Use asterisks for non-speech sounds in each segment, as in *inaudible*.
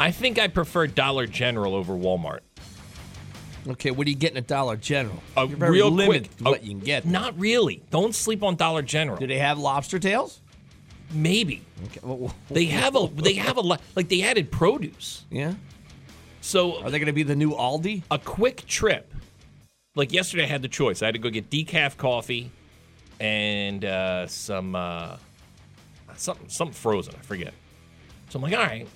I think I prefer Dollar General over Walmart. Okay, what are you getting at Dollar General? A You're very real limited quick, what a- you can get. Not really. Don't sleep on Dollar General. Do they have lobster tails? Maybe Okay. well, they have a they have a lot like they added produce. yeah. So Are they going to be the new Aldi? a quick trip. Like yesterday, I had the choice. I had to go get decaf coffee and uh, some uh, something something frozen. I forget. So I'm like, all right.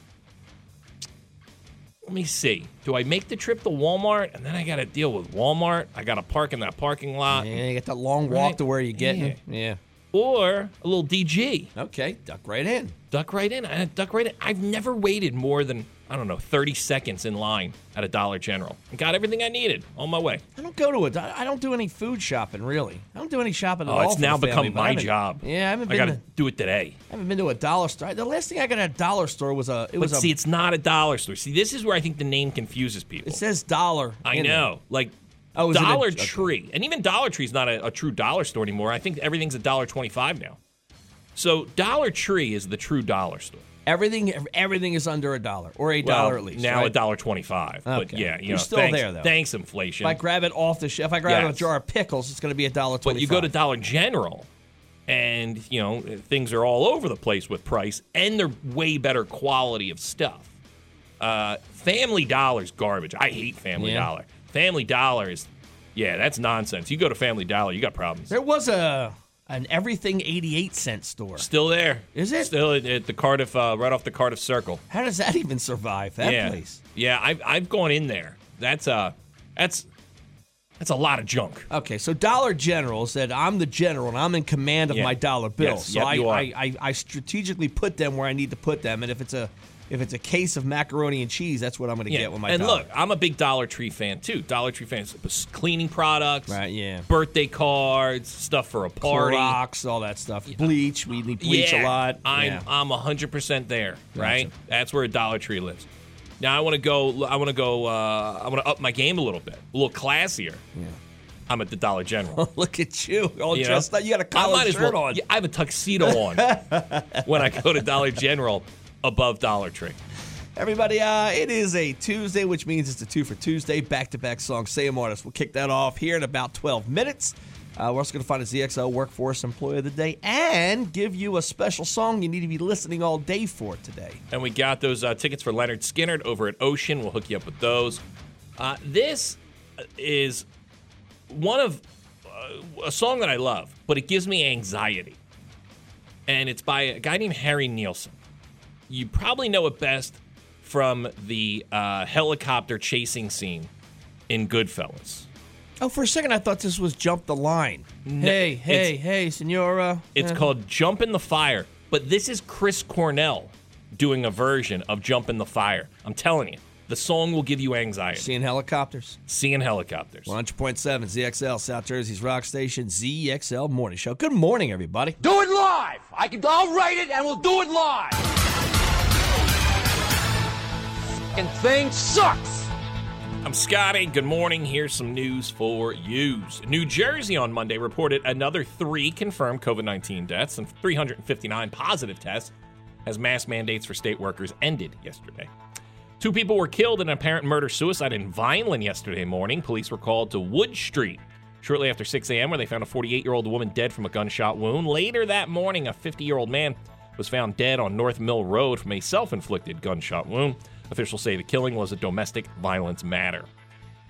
Let me see. Do I make the trip to Walmart and then I got to deal with Walmart? I got to park in that parking lot, Yeah, you got that long walk Right. to where you're getting. Yeah. Yeah. or a little DG. Okay, duck right in. Duck right in. I duck right in. I've never waited more than I don't know 30 seconds in line at a Dollar General and got everything I needed on my way. I don't go to it. I don't do any food shopping really. I don't do any shopping at Oh, all. it's now family, become but my job. Yeah, I haven't I been. got to do it today. I haven't been to a dollar store. The last thing I got at a dollar store was a. It But was see, a. it's not a dollar store. See, this is where I think the name confuses people. It says dollar. I know, like Oh, it a- Dollar okay. Tree, and even Dollar Tree is not a, a true dollar store anymore. I think everything's a dollar twenty-five now. So Dollar Tree is the true dollar store. Everything. Everything is under a dollar or a Well, dollar at least. now a dollar twenty-five. But yeah, you You're know, still thanks, there, though. Thanks, inflation. If I grab it off the shelf, if I grab Yes. a jar of pickles, it's going to be a dollar But you go to. Dollar General, and you know things are all over the place with price, and they're way better quality of stuff. Uh, Family Dollar's garbage. I hate Family Yeah. Dollar. Family Dollar is, yeah, that's nonsense. You go to Family Dollar, you got problems. There was a an everything eighty-eight cent store. Still there? Is it? still at, at the Cardiff, uh, right off the Cardiff Circle? How does that even survive? That yeah, place. yeah. I've I've gone in there. That's uh, that's that's a lot of junk. Okay, so Dollar General said, "I'm the general and I'm in command of Yeah. my dollar bill." Yes, so yep, I. I, I, I strategically put them where I need to put them, and if it's a if it's a case of macaroni and cheese, that's what I'm going to Yeah. get with my and dollar. look, I'm a big Dollar Tree fan too. Dollar Tree fans, cleaning products, Right, yeah. birthday cards, stuff for a party. Clorox, all that stuff. Bleach, we need bleach yeah, a lot. I'm yeah. I'm hundred percent there. Right, Gotcha. that's where a Dollar Tree lives. Now I want to go. I want to go. Uh, I want to up my game a little bit, a little classier. Yeah. I'm at the Dollar General. *laughs* look at you, all You know? up. You got a collar shirt well- on. I have a tuxedo on *laughs* when I go to Dollar General above Dollar Tree. Everybody, uh, it is a Tuesday, which means it's a two for Tuesday. Back to back song, same artist. We'll kick that off here in about 12 minutes. Uh, we're also going to find a ZXL Workforce Employee of the Day and give you a special song you need to be listening all day for today. And we got those uh, tickets for Lynyrd Skynyrd over at Ocean. We'll hook you up with those. Uh, this is one of uh, a song that I love, but it gives me anxiety. And it's by a guy named Harry Nilsson. You probably know it best from the uh, helicopter chasing scene in Goodfellas. Oh, for a second, I thought this was Jump the Line. hey, hey, hey, Senora. It's Uh, called Jump in the Fire, but this is Chris Cornell doing a version of Jump in the Fire. I'm telling you, the song will give you anxiety. Seeing helicopters. Seeing helicopters. 100.7 ZXL, South Jersey's rock station, ZXL Morning Show. Good morning, everybody. Do it live. I can. I'll write it, and we'll do it live. Fucking thing sucks. I'm Scotty. Good morning. Here's some news for you. New Jersey on Monday reported another three confirmed COVID 19 deaths and 359 positive tests as mask mandates for state workers ended yesterday. Two people were killed in an apparent murder suicide in Vineland yesterday morning. Police were called to Wood Street shortly after 6 a.m., where they found a 48 year old woman dead from a gunshot wound. Later that morning, a 50 year old man was found dead on North Mill Road from a self inflicted gunshot wound. Officials say the killing was a domestic violence matter.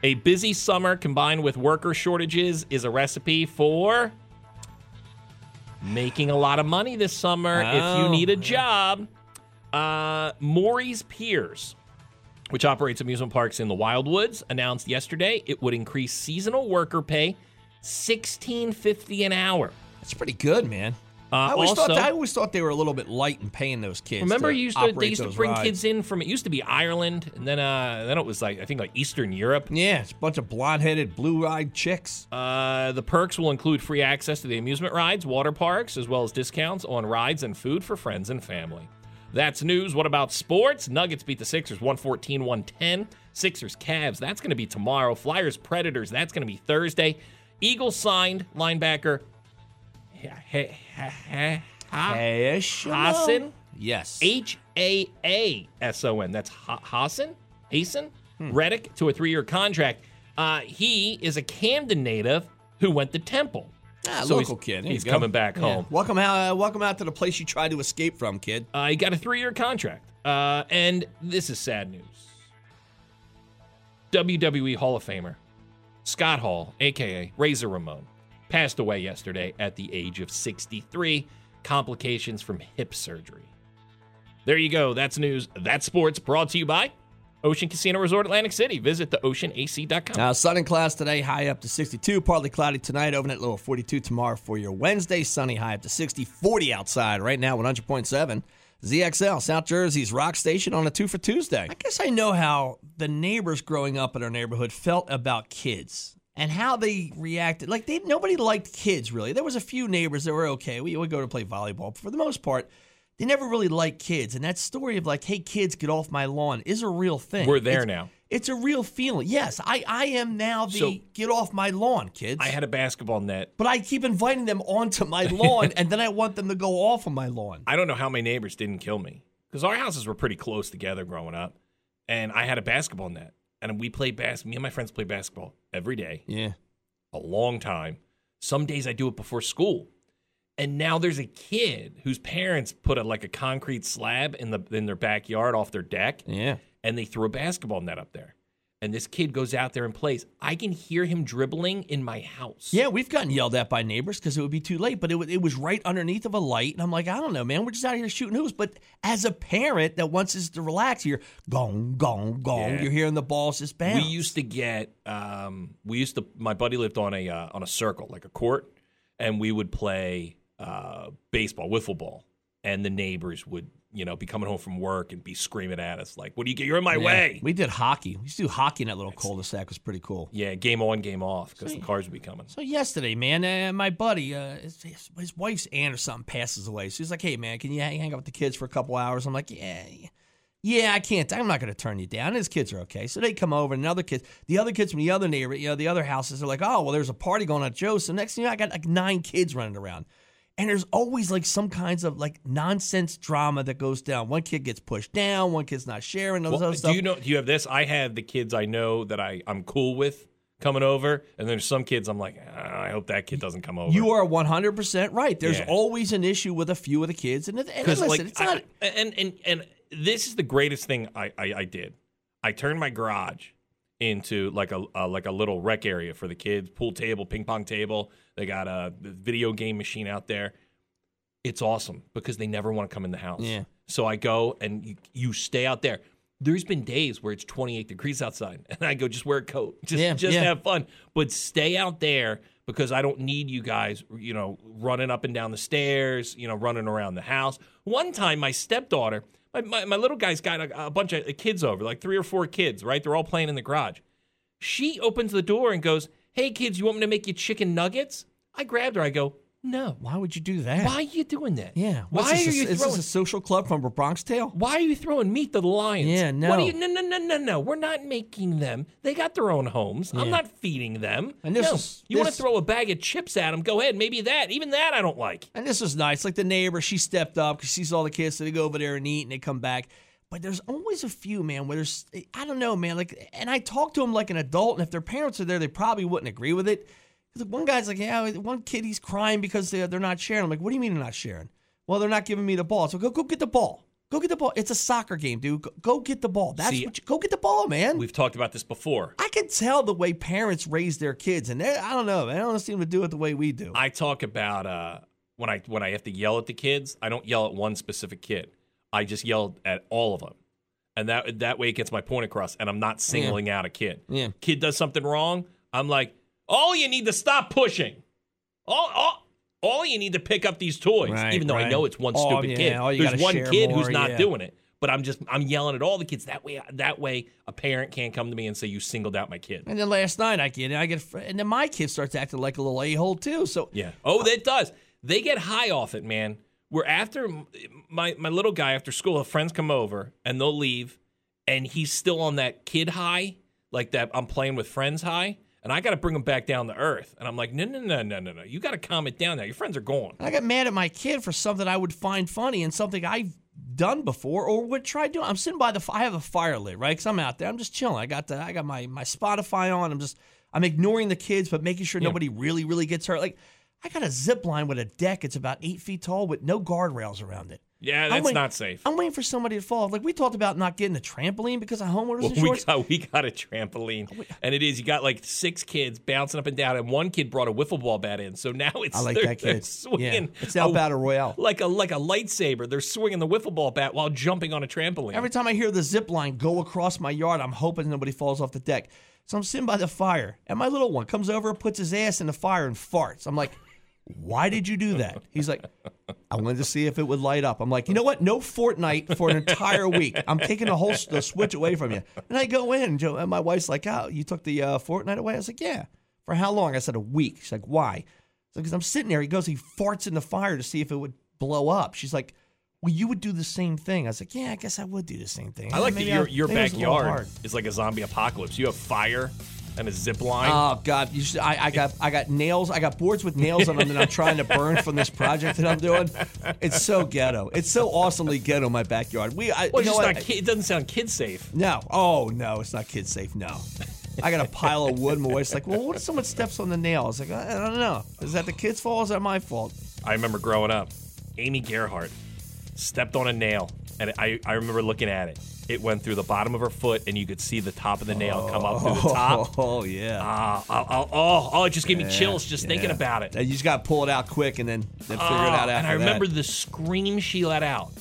A busy summer combined with worker shortages is a recipe for making a lot of money this summer if you Oh. need a job. Uh, Morey's Piers, which operates amusement parks in the Wildwoods, announced yesterday it would increase seasonal worker pay sixteen fifty an hour. That's pretty good, man. Uh, I always also, thought I always thought they were a little bit light in paying those kids. remember you used to they used to bring rides. kids in from it used to be Ireland and then uh then it was like I think like Eastern Europe. Yeah, it's a bunch of blonde-headed, blue-eyed chicks. Uh, the perks will include free access to the amusement rides, water parks, as well as discounts on rides and food for friends and family. That's news. What about sports? Nuggets beat the Sixers 114 110. Sixers Cavs, that's going to be tomorrow. Flyers Predators, that's going to be Thursday. Eagles signed linebacker Hassan? Yes. H A A S O N. That's ha- Hassan? Hasan? Reddick to a three year contract. Uh, he is a Camden native who went to Temple. Ah, So local he's- kid. There he's coming back Yeah. home. Welcome out. Uh, welcome out to the place you tried to escape from, kid. Uh, he got a three year contract. Uh, and this is sad news. WWE Hall of Famer Scott Hall, aka Razor Ramon, passed away yesterday at the age of 63. Complications from hip surgery. There you go. That's news. That's sports brought to you by Ocean Casino Resort Atlantic City. Visit theoceanac.com. Now, sun and clouds today, high up to 62. Partly cloudy tonight, overnight low of 42 tomorrow for your Wednesday. Sunny, high up to 60. 40 outside right now, 100.7. ZXL, South Jersey's rock station on a two for Tuesday. I guess I know how the neighbors growing up in our neighborhood felt about kids and how they reacted. Like, they nobody liked kids, really. There was a few neighbors that were okay. We would go to play volleyball. But for the most part, they never really liked kids. And that story of, like, hey, kids, get off my lawn is a real thing. We're there It's- now. it's a real feeling. Yes, I, I am now the So- get off my lawn, kids. I had a basketball net. but I keep inviting them onto my *laughs* lawn, and then I want them to go off of my lawn. I don't know how my neighbors didn't kill me because our houses were pretty close together growing up, and I had a basketball net, and we played bas. Me and my friends played basketball every day, Yeah. a long time. Some days I do it before school, and now there's a kid whose parents put a like a concrete slab in the in their backyard off their deck, Yeah. and they threw a basketball net up there. And this kid goes out there and plays. I can hear him dribbling in my house. Yeah, we've gotten yelled at by neighbors because it would be too late, but it, wa- it was right underneath of a light. And I'm like, I don't know, man. We're just out here shooting hoops. But as a parent that wants us to relax, you're gong, gong, gong. Yeah. You're hearing the balls just bounce. We used to get. Um, we used to. My buddy lived on a uh, on a circle, like a court, and we would play uh, baseball, wiffle ball, and the neighbors would, you know, be coming home from work and be screaming at us like, "What do you get? You're in my Yeah. way." We did hockey. We used to do hockey in that little cul-de-sac. It was pretty cool. yeah, game on, game off, because the cars would be coming. So yesterday, man, uh, my buddy, uh, his, his, wife's aunt or something passes away. She's like, "Hey, man, can you hang out with the kids for a couple hours?" I'm like, "Yeah, yeah, yeah, I can't. I'm not going to turn you down. His kids are okay." So they come over, and other kids, the other kids from the other neighbor, you know, the other houses are like, "Oh, well, there's a party going on at Joe's." So next thing you know, I got like nine kids running around. And there's always like some kinds of like nonsense drama that goes down. One kid gets pushed down, one kid's not sharing those Well, other do you know? Do you have this? I have the kids I know that I I'm cool with coming over, and there's some kids I'm like, "Ah, I hope that kid doesn't come over. You are 100% right. There's Yeah. always an issue with a few of the kids. And, and listen, like it's I- not. and and and this is the greatest thing I, I I did. I turned my garage into like a, a like a little rec area for the kids, pool table, ping pong table. They got a video game machine out there. It's awesome because they never want to come in the house. Yeah. So I go and you, you stay out there. There's been days where it's 28 degrees outside, *laughs* and I go just wear a coat, *laughs* just Yeah, just yeah. have fun, but stay out there because I don't need you guys, you know, running up and down the stairs, you know, running around the house. One time, my stepdaughter, my, my, my little guy's got a, a bunch of kids over, like three or four kids, right? They're all playing in the garage. She opens the door and goes, "Hey, kids, you want me to make you chicken nuggets?" I grabbed her. I go, "No, Why would you do that? why are you doing that? Yeah. why What's this, are you is throwing?" this a social club from a Bronx Tale? why are you throwing meat to the lions? Yeah, What no. you, no, no, no, no, no. We're not making them. They got their own homes. I'm not feeding them. And this no. is- you want to throw a bag of chips at them? Go ahead. Maybe that. Even that I don't like. And this was nice. Like the neighbor, she stepped up because she sees all the kids, so they go over there and eat and they come back. But there's always a few, man, where there's, I don't know, man. Like, and I talk to them like an adult, and if their parents are there, they probably wouldn't agree with it. One guy's like, yeah, one kid, he's crying because they're, they're not sharing. I'm like, what do you mean they're not sharing? Well, they're not giving me the ball. So go, go get the ball. Go get the ball. It's a soccer game, dude. Go, go get the ball. That's See, what you, go get the ball, man. We've talked about this before. I can tell the way parents raise their kids, and they- I don't know. They don't seem to do it the way we do. I talk about uh, when I when I have to yell at the kids. I don't yell at one specific kid. I just yell at all of them, and that that way it gets my point across. And I'm not singling out a kid. Yeah. Kid does something wrong. I'm like, all you need to stop pushing. All all. All you need to pick up these toys, Right, even though I know it's one Oh, stupid yeah, kid. you one kid more, who's not yeah. doing it, but I'm just I'm yelling at all the kids. That way, that way, a parent can't come to me and say you singled out my kid. and then last night I get, I get, and then my kid starts acting like a little a hole too. So Yeah. Oh, that does. They get high off it, man. We're after my my little guy after school. His friends come over and they'll leave, and he's still on that kid high, like that. I'm playing with friends high, and I got to bring him back down to earth. And I'm like, no, no, no, no, no, no. You got to calm it down now. Your friends are gone. I got mad at my kid for something I would find funny and something I've done before or would try doing. I'm sitting by the. I have a fire lit, right? Because I'm out there. I'm just chilling. I got the. I got my my Spotify on. I'm just. I'm ignoring the kids, but making sure nobody really, really gets hurt. Like, I got a zip line with a deck. It's about eight feet tall with no guardrails around it. Yeah, that's waiting- not safe. I'm waiting for somebody to fall. Like we talked about not getting a trampoline because of homeowners Well, and we got we got a trampoline, and it is you got like six kids bouncing up and down, and one kid brought a wiffle ball bat in, so now it's I like that kid. swinging. Yeah. It's now a- battle royale. like a like a lightsaber. They're swinging the wiffle ball bat while jumping on a trampoline. Every time I hear the zip line go across my yard, I'm hoping nobody falls off the deck. So I'm sitting by the fire, and my little one comes over, puts his ass in the fire, and farts. I'm like, why did you do that? He's like, I wanted to see if it would light up. I'm like, you know what? No Fortnite for an entire week. I'm taking the whole the switch away from you. And I go in, Joe, and my wife's like, oh, you took the uh, Fortnite away? I was like, yeah. For how long? I said, a week. She's like, why? Because I'm sitting there. He goes, he farts in the fire to see if it would blow up. She's like, well, you would do the same thing. I was like, yeah, I guess I would do the same thing. I like that your your maybe it was a little backyard is like a zombie apocalypse. You have fire and a zip line. Oh God! You should, I, I got I got nails. I got boards with nails on them that I'm trying to burn from this project that I'm doing. It's so ghetto. It's so awesomely ghetto. My backyard. We. I, well, you it's know just what? not. Kid, it doesn't sound kid safe. No. Oh no, it's not kid safe. No. I got a pile of wood. My wife's like, "Well, what if someone steps on the nail?" I was like, "I, don't know. Is that the kid's fault? Or is that my fault?" I remember growing up, Amy Gerhardt stepped on a nail, and I I remember looking at it. It went through the bottom of her foot, and you could see the top of the nail come up through the top. *laughs* Oh yeah. Ah, oh, oh, oh, oh, it just gave me chills just thinking about it. You just got to pull it out quick and then, then figure it out after and I that. remember the scream she let out.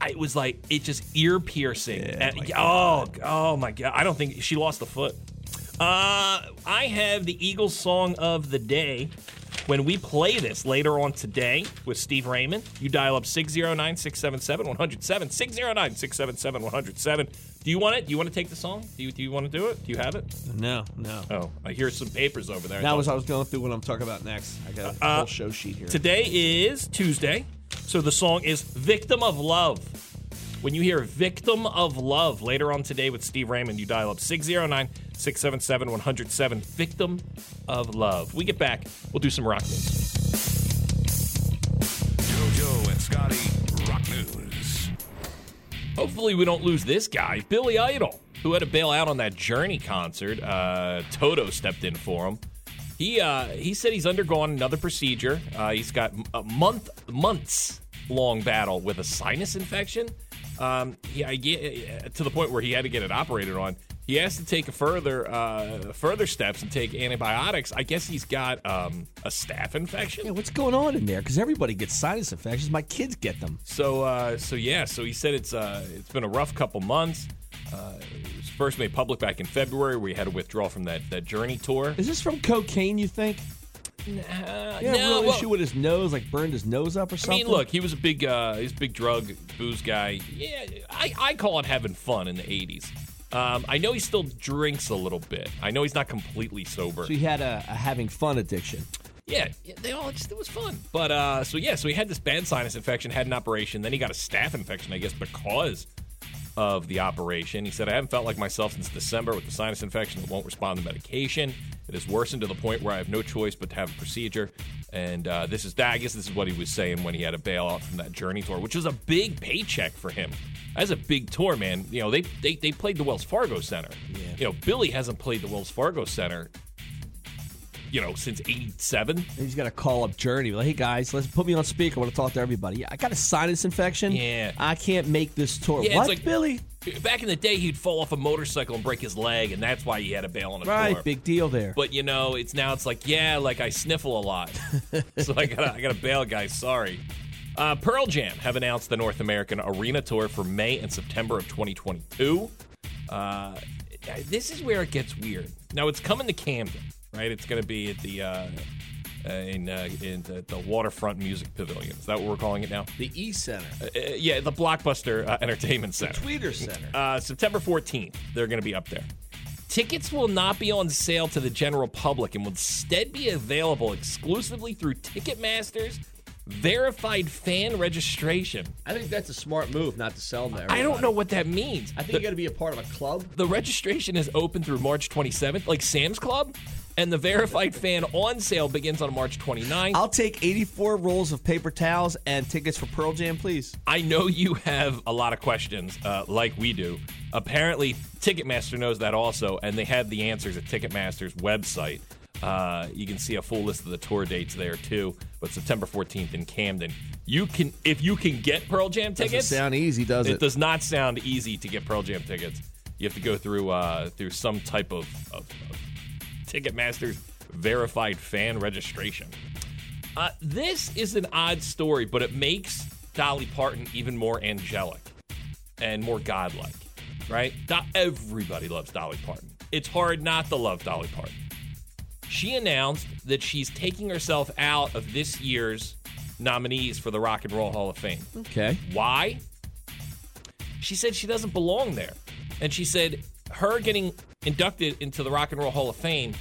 I, it was like it just ear piercing. Yeah, And- oh, oh my god! I don't think she lost the foot. Uh, I have the Eagles song of the day. When we play this later on today with Steve Raymond, you dial up 609 677 107. 609 677 107. Do you want it? Do you want to take the song? Do you, do you want to do it? Do you have it? no, no. Oh, I hear some papers over there. That was I was going through what I'm talking about next. I got a Uh, whole show sheet here. Today is Tuesday, so the song is Victim of Love. When you hear Victim of Love later on today with Steve Raymond, you dial up 609 677 107. Victim of Love. We get back, we'll do some rock news. JoJo and Scotty Rock News. Hopefully, we don't lose this guy, Billy Idol, who had to bail out on that Journey concert. Uh, Toto stepped in for him. He uh, he said he's undergone another procedure. Uh, he's got a month months long battle with a sinus infection. Um, he, I get to the point where he had to get it operated on. He has to take a further uh, further steps and take antibiotics. I guess he's got um, a staph infection. Yeah, what's going on in there? Because everybody gets sinus infections. My kids get them. So, uh, so yeah, so he said it's uh, it's been a rough couple months. Uh, it was first made public back in February, We had to withdraw from that that Journey tour. Is this from cocaine? You think? Yeah, no, real well, issue with his nose, like burned his nose up or something. I mean, look, he was a big uh, he's a big drug booze guy. Yeah, I, I call it having fun in the '80s. Um, I know he still drinks a little bit. I know he's not completely sober. So he had a, a having fun addiction. Yeah, yeah, they all just it was fun. But uh so yeah, so he had this bad sinus infection, had an operation, then he got a staph infection, I guess, because of the operation. He said, I haven't felt like myself since December with the sinus infection that won't respond to medication. It has worsened to the point where I have no choice but to have a procedure. And uh, this is that. I guess this is what he was saying when he had a bail out from that Journey tour, which was a big paycheck for him. That's a big tour, man. You know, they they, they played the Wells Fargo Center. You know, Billy hasn't played the Wells Fargo Center you know, since '87. He's got to call up Journey. Like, hey guys, let's put me on speaker. I want to talk to everybody. Yeah, I got a sinus infection. Yeah. I can't make this tour. Yeah, what, like- Billy? Back in the day, he'd fall off a motorcycle and break his leg, and that's why he had to bail on the Right, tour. big deal there. But you know, it's now it's like, yeah, like I sniffle a lot, *laughs* so I gotta I gotta bail, guys. Sorry. Uh, Pearl Jam have announced the North American Arena Tour for May and September of 2022. Uh, this is where it gets weird. Now it's coming to Camden, right? It's going to be at the uh, uh, in uh, in the, the Waterfront Music Pavilion. Is that what we're calling it now? the E Center, Uh, yeah, the Blockbuster uh, Entertainment Center. Tweeter Center. Uh, September 14th, they're going to be up there. Tickets will not be on sale to the general public and will instead be available exclusively through Ticketmaster's verified fan registration. I think that's a smart move not to sell them. I don't know what that means. I think the, you got to be a part of a club. the registration is open through March 27th, like Sam's Club, and the verified fan on sale begins on March 29th. I'll take 84 rolls of paper towels and tickets for Pearl Jam, please. I know you have a lot of questions, uh, like we do. Apparently, Ticketmaster knows that also, and they have the answers at Ticketmaster's website. Uh, you can see a full list of the tour dates there too. But September 14th in Camden, you can if you can get Pearl Jam Doesn't tickets. sound easy, does it it? does not sound easy to get Pearl Jam tickets. You have to go through uh, through some type of, of, of Ticketmaster's verified fan registration. Uh, this is an odd story, but it makes Dolly Parton even more angelic and more godlike, right? Do- everybody loves Dolly Parton. It's hard not to love Dolly Parton. She announced that she's taking herself out of this year's nominees for the Rock and Roll Hall of Fame. Okay. Why? She said she doesn't belong there. And she said her getting inducted into the Rock and Roll Hall of Fame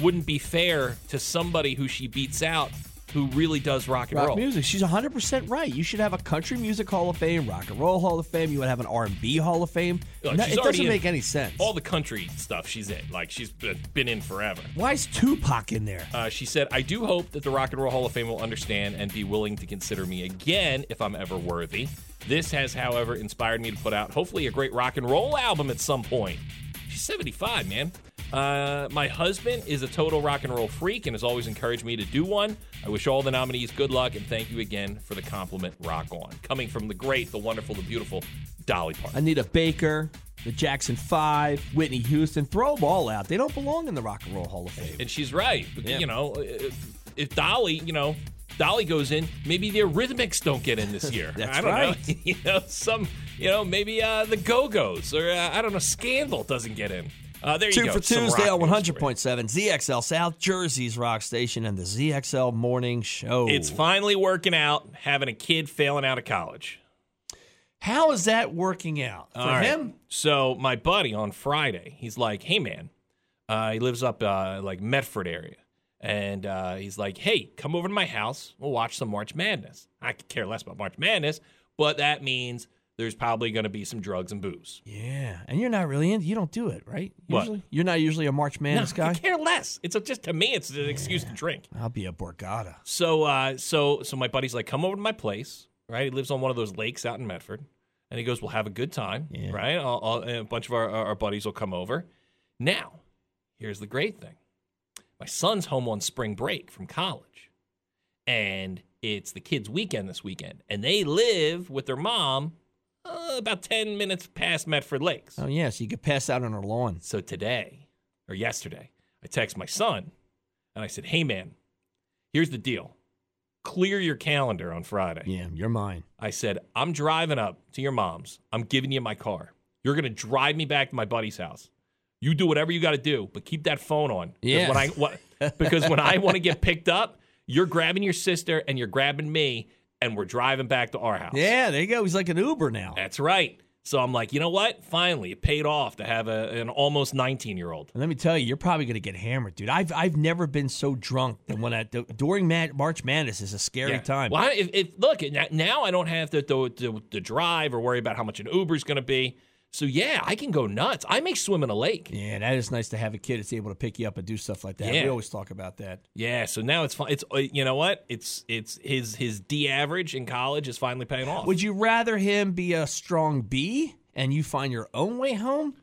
wouldn't be fair to somebody who she beats out who really does rock and Rock roll. music. She's 100% right. You should have a country music hall of fame, rock and roll hall of fame. You would have an R&B hall of fame. Look, No, it doesn't make any sense. All the country stuff she's in. Like she's been been in forever. Why is Tupac in there? Uh, she said, I do hope that the Rock and Roll Hall of Fame will understand and be willing to consider me again if I'm ever worthy. This has, however, inspired me to put out hopefully a great rock and roll album at some point. She's 75, man. Uh, my husband is a total rock and roll freak and has always encouraged me to do one. I wish all the nominees good luck and thank you again for the compliment. Rock on. Coming from the great, the wonderful, the beautiful Dolly Parton. Anita Baker, the Jackson Five, Whitney Houston. Throw them all out. They don't belong in the Rock and Roll Hall of Fame. And she's right. Yeah. You know, if, if Dolly, you know, Dolly goes in, maybe the Eurythmics don't get in this year. *laughs* That's I don't right. know. *laughs* you know, some, you know, maybe uh, the Go Go's or uh, I don't know, Scandal doesn't get in. Uh, there you Two go. for Tuesday on news for you. 100.7 ZXL South Jersey's Rock Station and the ZXL Morning Show. It's finally working out. Having a kid failing out of college. How is that working out for right. him? So my buddy on Friday, he's like, "Hey man, uh, he lives up uh, like Medford area, and uh, he's like, hey, come over to my house. We'll watch some March Madness. I could care less about March Madness, but that means there's probably going to be some drugs and booze. Yeah, and you're not really in. You don't do it, right? What? You're not usually a March Madness no, I care less. It's a, just to me, it's an excuse to drink. I'll be a Borgata. So, uh, so, so my buddy's like, come over to my place, right? He lives on one of those lakes out in Medford, and he goes, we'll have a good time, Yeah. right? I'll, I'll, a bunch of our our buddies will come over. Now, here's the great thing: my son's home on spring break from college, and it's the kids' weekend this weekend, and they live with their mom uh, about ten minutes past Medford Lakes. Oh yeah, so you could pass out on her lawn. So today or yesterday, I text my son and I said, Hey man, here's the deal. Clear your calendar on Friday. Yeah, you're mine. I said, I'm driving up to your mom's. I'm giving you my car. You're gonna drive me back to my buddy's house. You do whatever you gotta do, but keep that phone on. Yeah. When I what *laughs* because when I want to get picked up, you're grabbing your sister and you're grabbing me, and we're driving back to our house. Yeah, there you go. He's like an Uber now. That's right. So I'm like, you know what? Finally, it paid off to have a, an almost 19 year old. Let me tell you, you're probably going to get hammered, dude. I've I've never been so drunk than when I during Mad, March Madness is a scary time. Well, I- if, if look now- now, I don't have to, to, to, to drive or worry about how much an Uber's going to be. So yeah, I can go nuts. I may swim in a lake. Yeah, that is nice to have a kid that's able to pick you up and do stuff like that. Yeah. We always talk about that. Yeah. So now it's fun. It's uh, you know what? It's it's his his D average in college is finally paying off. Would you rather him be a strong B and you find your own way home,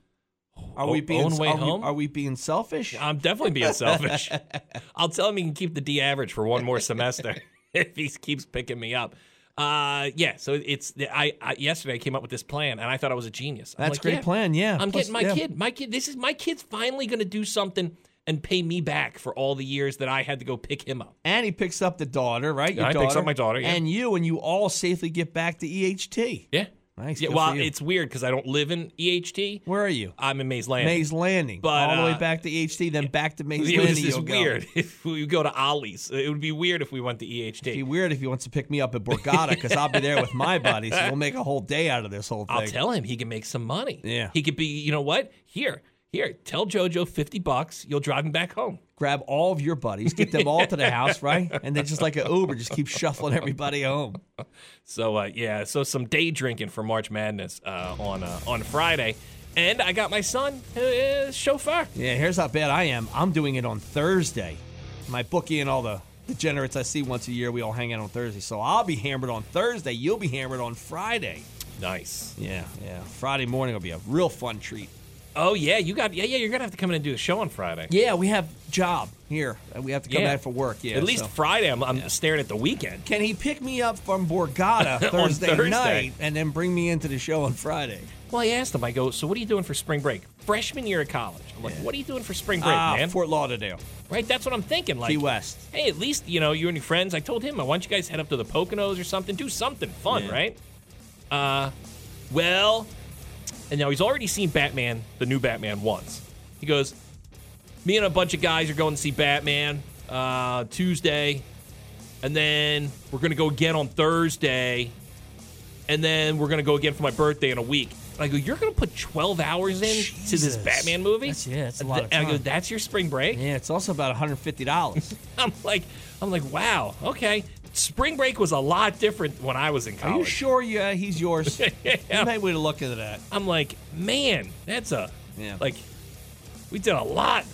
Are we being own way are, home? We, are we being selfish? I'm definitely being selfish. *laughs* I'll tell him he can keep the D average for one more semester *laughs* *laughs* if he keeps picking me up. Uh, yeah. So it's I, I yesterday I came up with this plan and I thought I was a genius. I'm That's like, a great yeah, plan. Yeah, I'm Plus- getting my yeah. kid. My kid. This is my kid's finally going to do something and pay me back for all the years that I had to go pick him up. And he picks up the daughter, right? Your Yeah, daughter, picks up my daughter, yeah. and you, and you all safely get back to EHT. Yeah. Nice. Yeah. good Well, for you. it's weird because I don't live in EHT. Where are you? I'm in Mays Landing. Mays Landing, But, all the way uh, back to EHT, then back to Mays It Landing. was just you'll go. weird *laughs* if we go to Ollie's. It would be weird if we went to EHT. It'd be weird if he wants to pick me up at Borgata because I'll be there with my buddies. So we'll make a whole day out of this whole thing. I'll tell him he can make some money. Yeah. He could be, you know what? Here, here, tell JoJo 50 bucks. You'll drive him back home. Grab all of your buddies, get them all to the house, right? And then just like an Uber, just keep shuffling everybody home. *laughs* So, uh, yeah, so some day drinking for March Madness uh, on uh, on Friday. And I got my son uh, chauffeur. Yeah, here's how bad I am. I'm doing it on Thursday. My bookie and all the degenerates I see once a year, we all hang out on Thursday. So I'll be hammered on Thursday. You'll be hammered on Friday. Nice. Yeah, yeah. Friday morning will be a real fun treat. Oh, yeah, you got, yeah, yeah, you're to have to come in and do a show on Friday. Yeah, we have job here. Uh, We have to come Yeah. back for work. Yeah, At least so- Friday, I'm, I'm staring at the weekend. Can he pick me up from Borgata *laughs* Thursday, Thursday. night and then bring me into the show on Friday? Well, I asked him, I go, so what are you doing for spring break? Freshman year of college. I'm like, what are you doing for spring break, Ah, man? Fort Lauderdale, right? That's what I'm thinking. Like, Key West. hey, at least you know you and your friends. I told him, why don't you guys head up to the Poconos or something? Do something fun, Yeah. right? Uh, well, and now he's already seen Batman, the new Batman, once. He goes, me and a bunch of guys are going to see Batman uh, Tuesday, and then we're gonna go again on Thursday, and then we're gonna go again for my birthday in a week. I go, you're gonna put 12 hours in to this Batman movie? That's- yeah, that's a lot of And I go, that's your spring break? Yeah, it's also about $150. *laughs* I'm like, I'm like, wow, okay. Spring break was a lot different when I was in college. Are you sure yeah, he's yours? *laughs* Yeah. You might want to look into that. I'm like, man, that's a Yeah. like, we did a lot.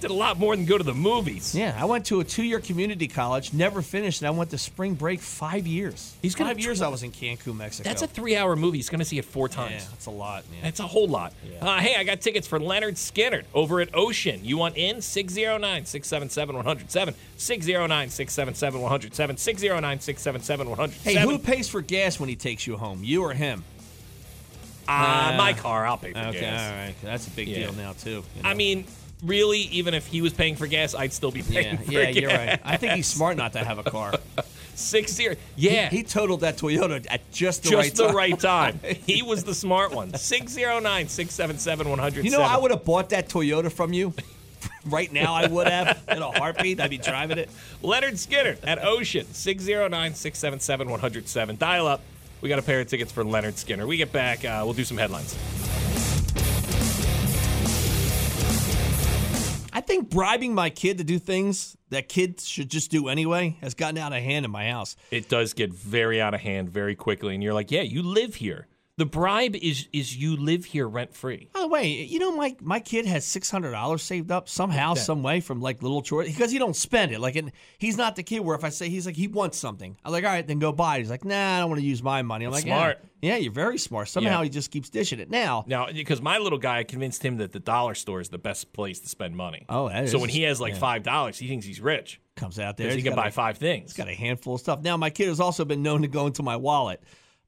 Did a lot more than go to the movies. Yeah, I went to a two-year community college, never finished, and I went to spring break five years. He's gonna five years I was in Cancun, Mexico. That's a three-hour movie. He's gonna see it four times. yeah, that's a lot, man. That's a whole lot. Uh, hey, I got tickets for Lynyrd Skynyrd over at Ocean. You want in? 609 677 107. 609 677 107. 609 677 107. Hey, who pays for gas when he takes you home? You or him? Uh, Uh, my car. I'll pay for Okay, gas. all right. That's a big Yeah. deal now too. you I mean, really, even if he was paying for gas, I'd still be paying yeah, yeah, gas. you're right. I think he's smart not to have a car. *laughs* Six zero. Yeah. He totaled that Toyota at just the right time. just right the time. right *laughs* time. he was the smart one. 609 677 100. You know, I would have bought that Toyota from you. *laughs* right now, I would have in a heartbeat. I'd be driving it. Lynyrd Skynyrd at Ocean. 609 677 107. Dial up. We got a pair of tickets for Lynyrd Skynyrd. We get back, uh, we'll do some headlines. Think bribing my kid to do things that kids should just do anyway has gotten out of hand in my house. It does get very out of hand very quickly, and you're like, yeah, you live here. The bribe is is you live here rent free. By the way, you know my my kid has six hundred dollars saved up somehow, some way from like little chores because he don't spend it. Like, and he's not the kid where if I say he's like he wants something, I'm like, all right, then go buy it. He's like, nah, I don't want to use my money. I'm like, Smart. Yeah, yeah, you're very smart. Somehow Yeah. he just keeps dishing it. Now, Now, because my little guy, I convinced him that the dollar store is the best place to spend money. Oh, that so is- when he has like yeah. five dollars, he thinks he's rich comes out there, he can buy a- five things. He's got a handful of stuff. Now, my kid has also been known to go into my wallet,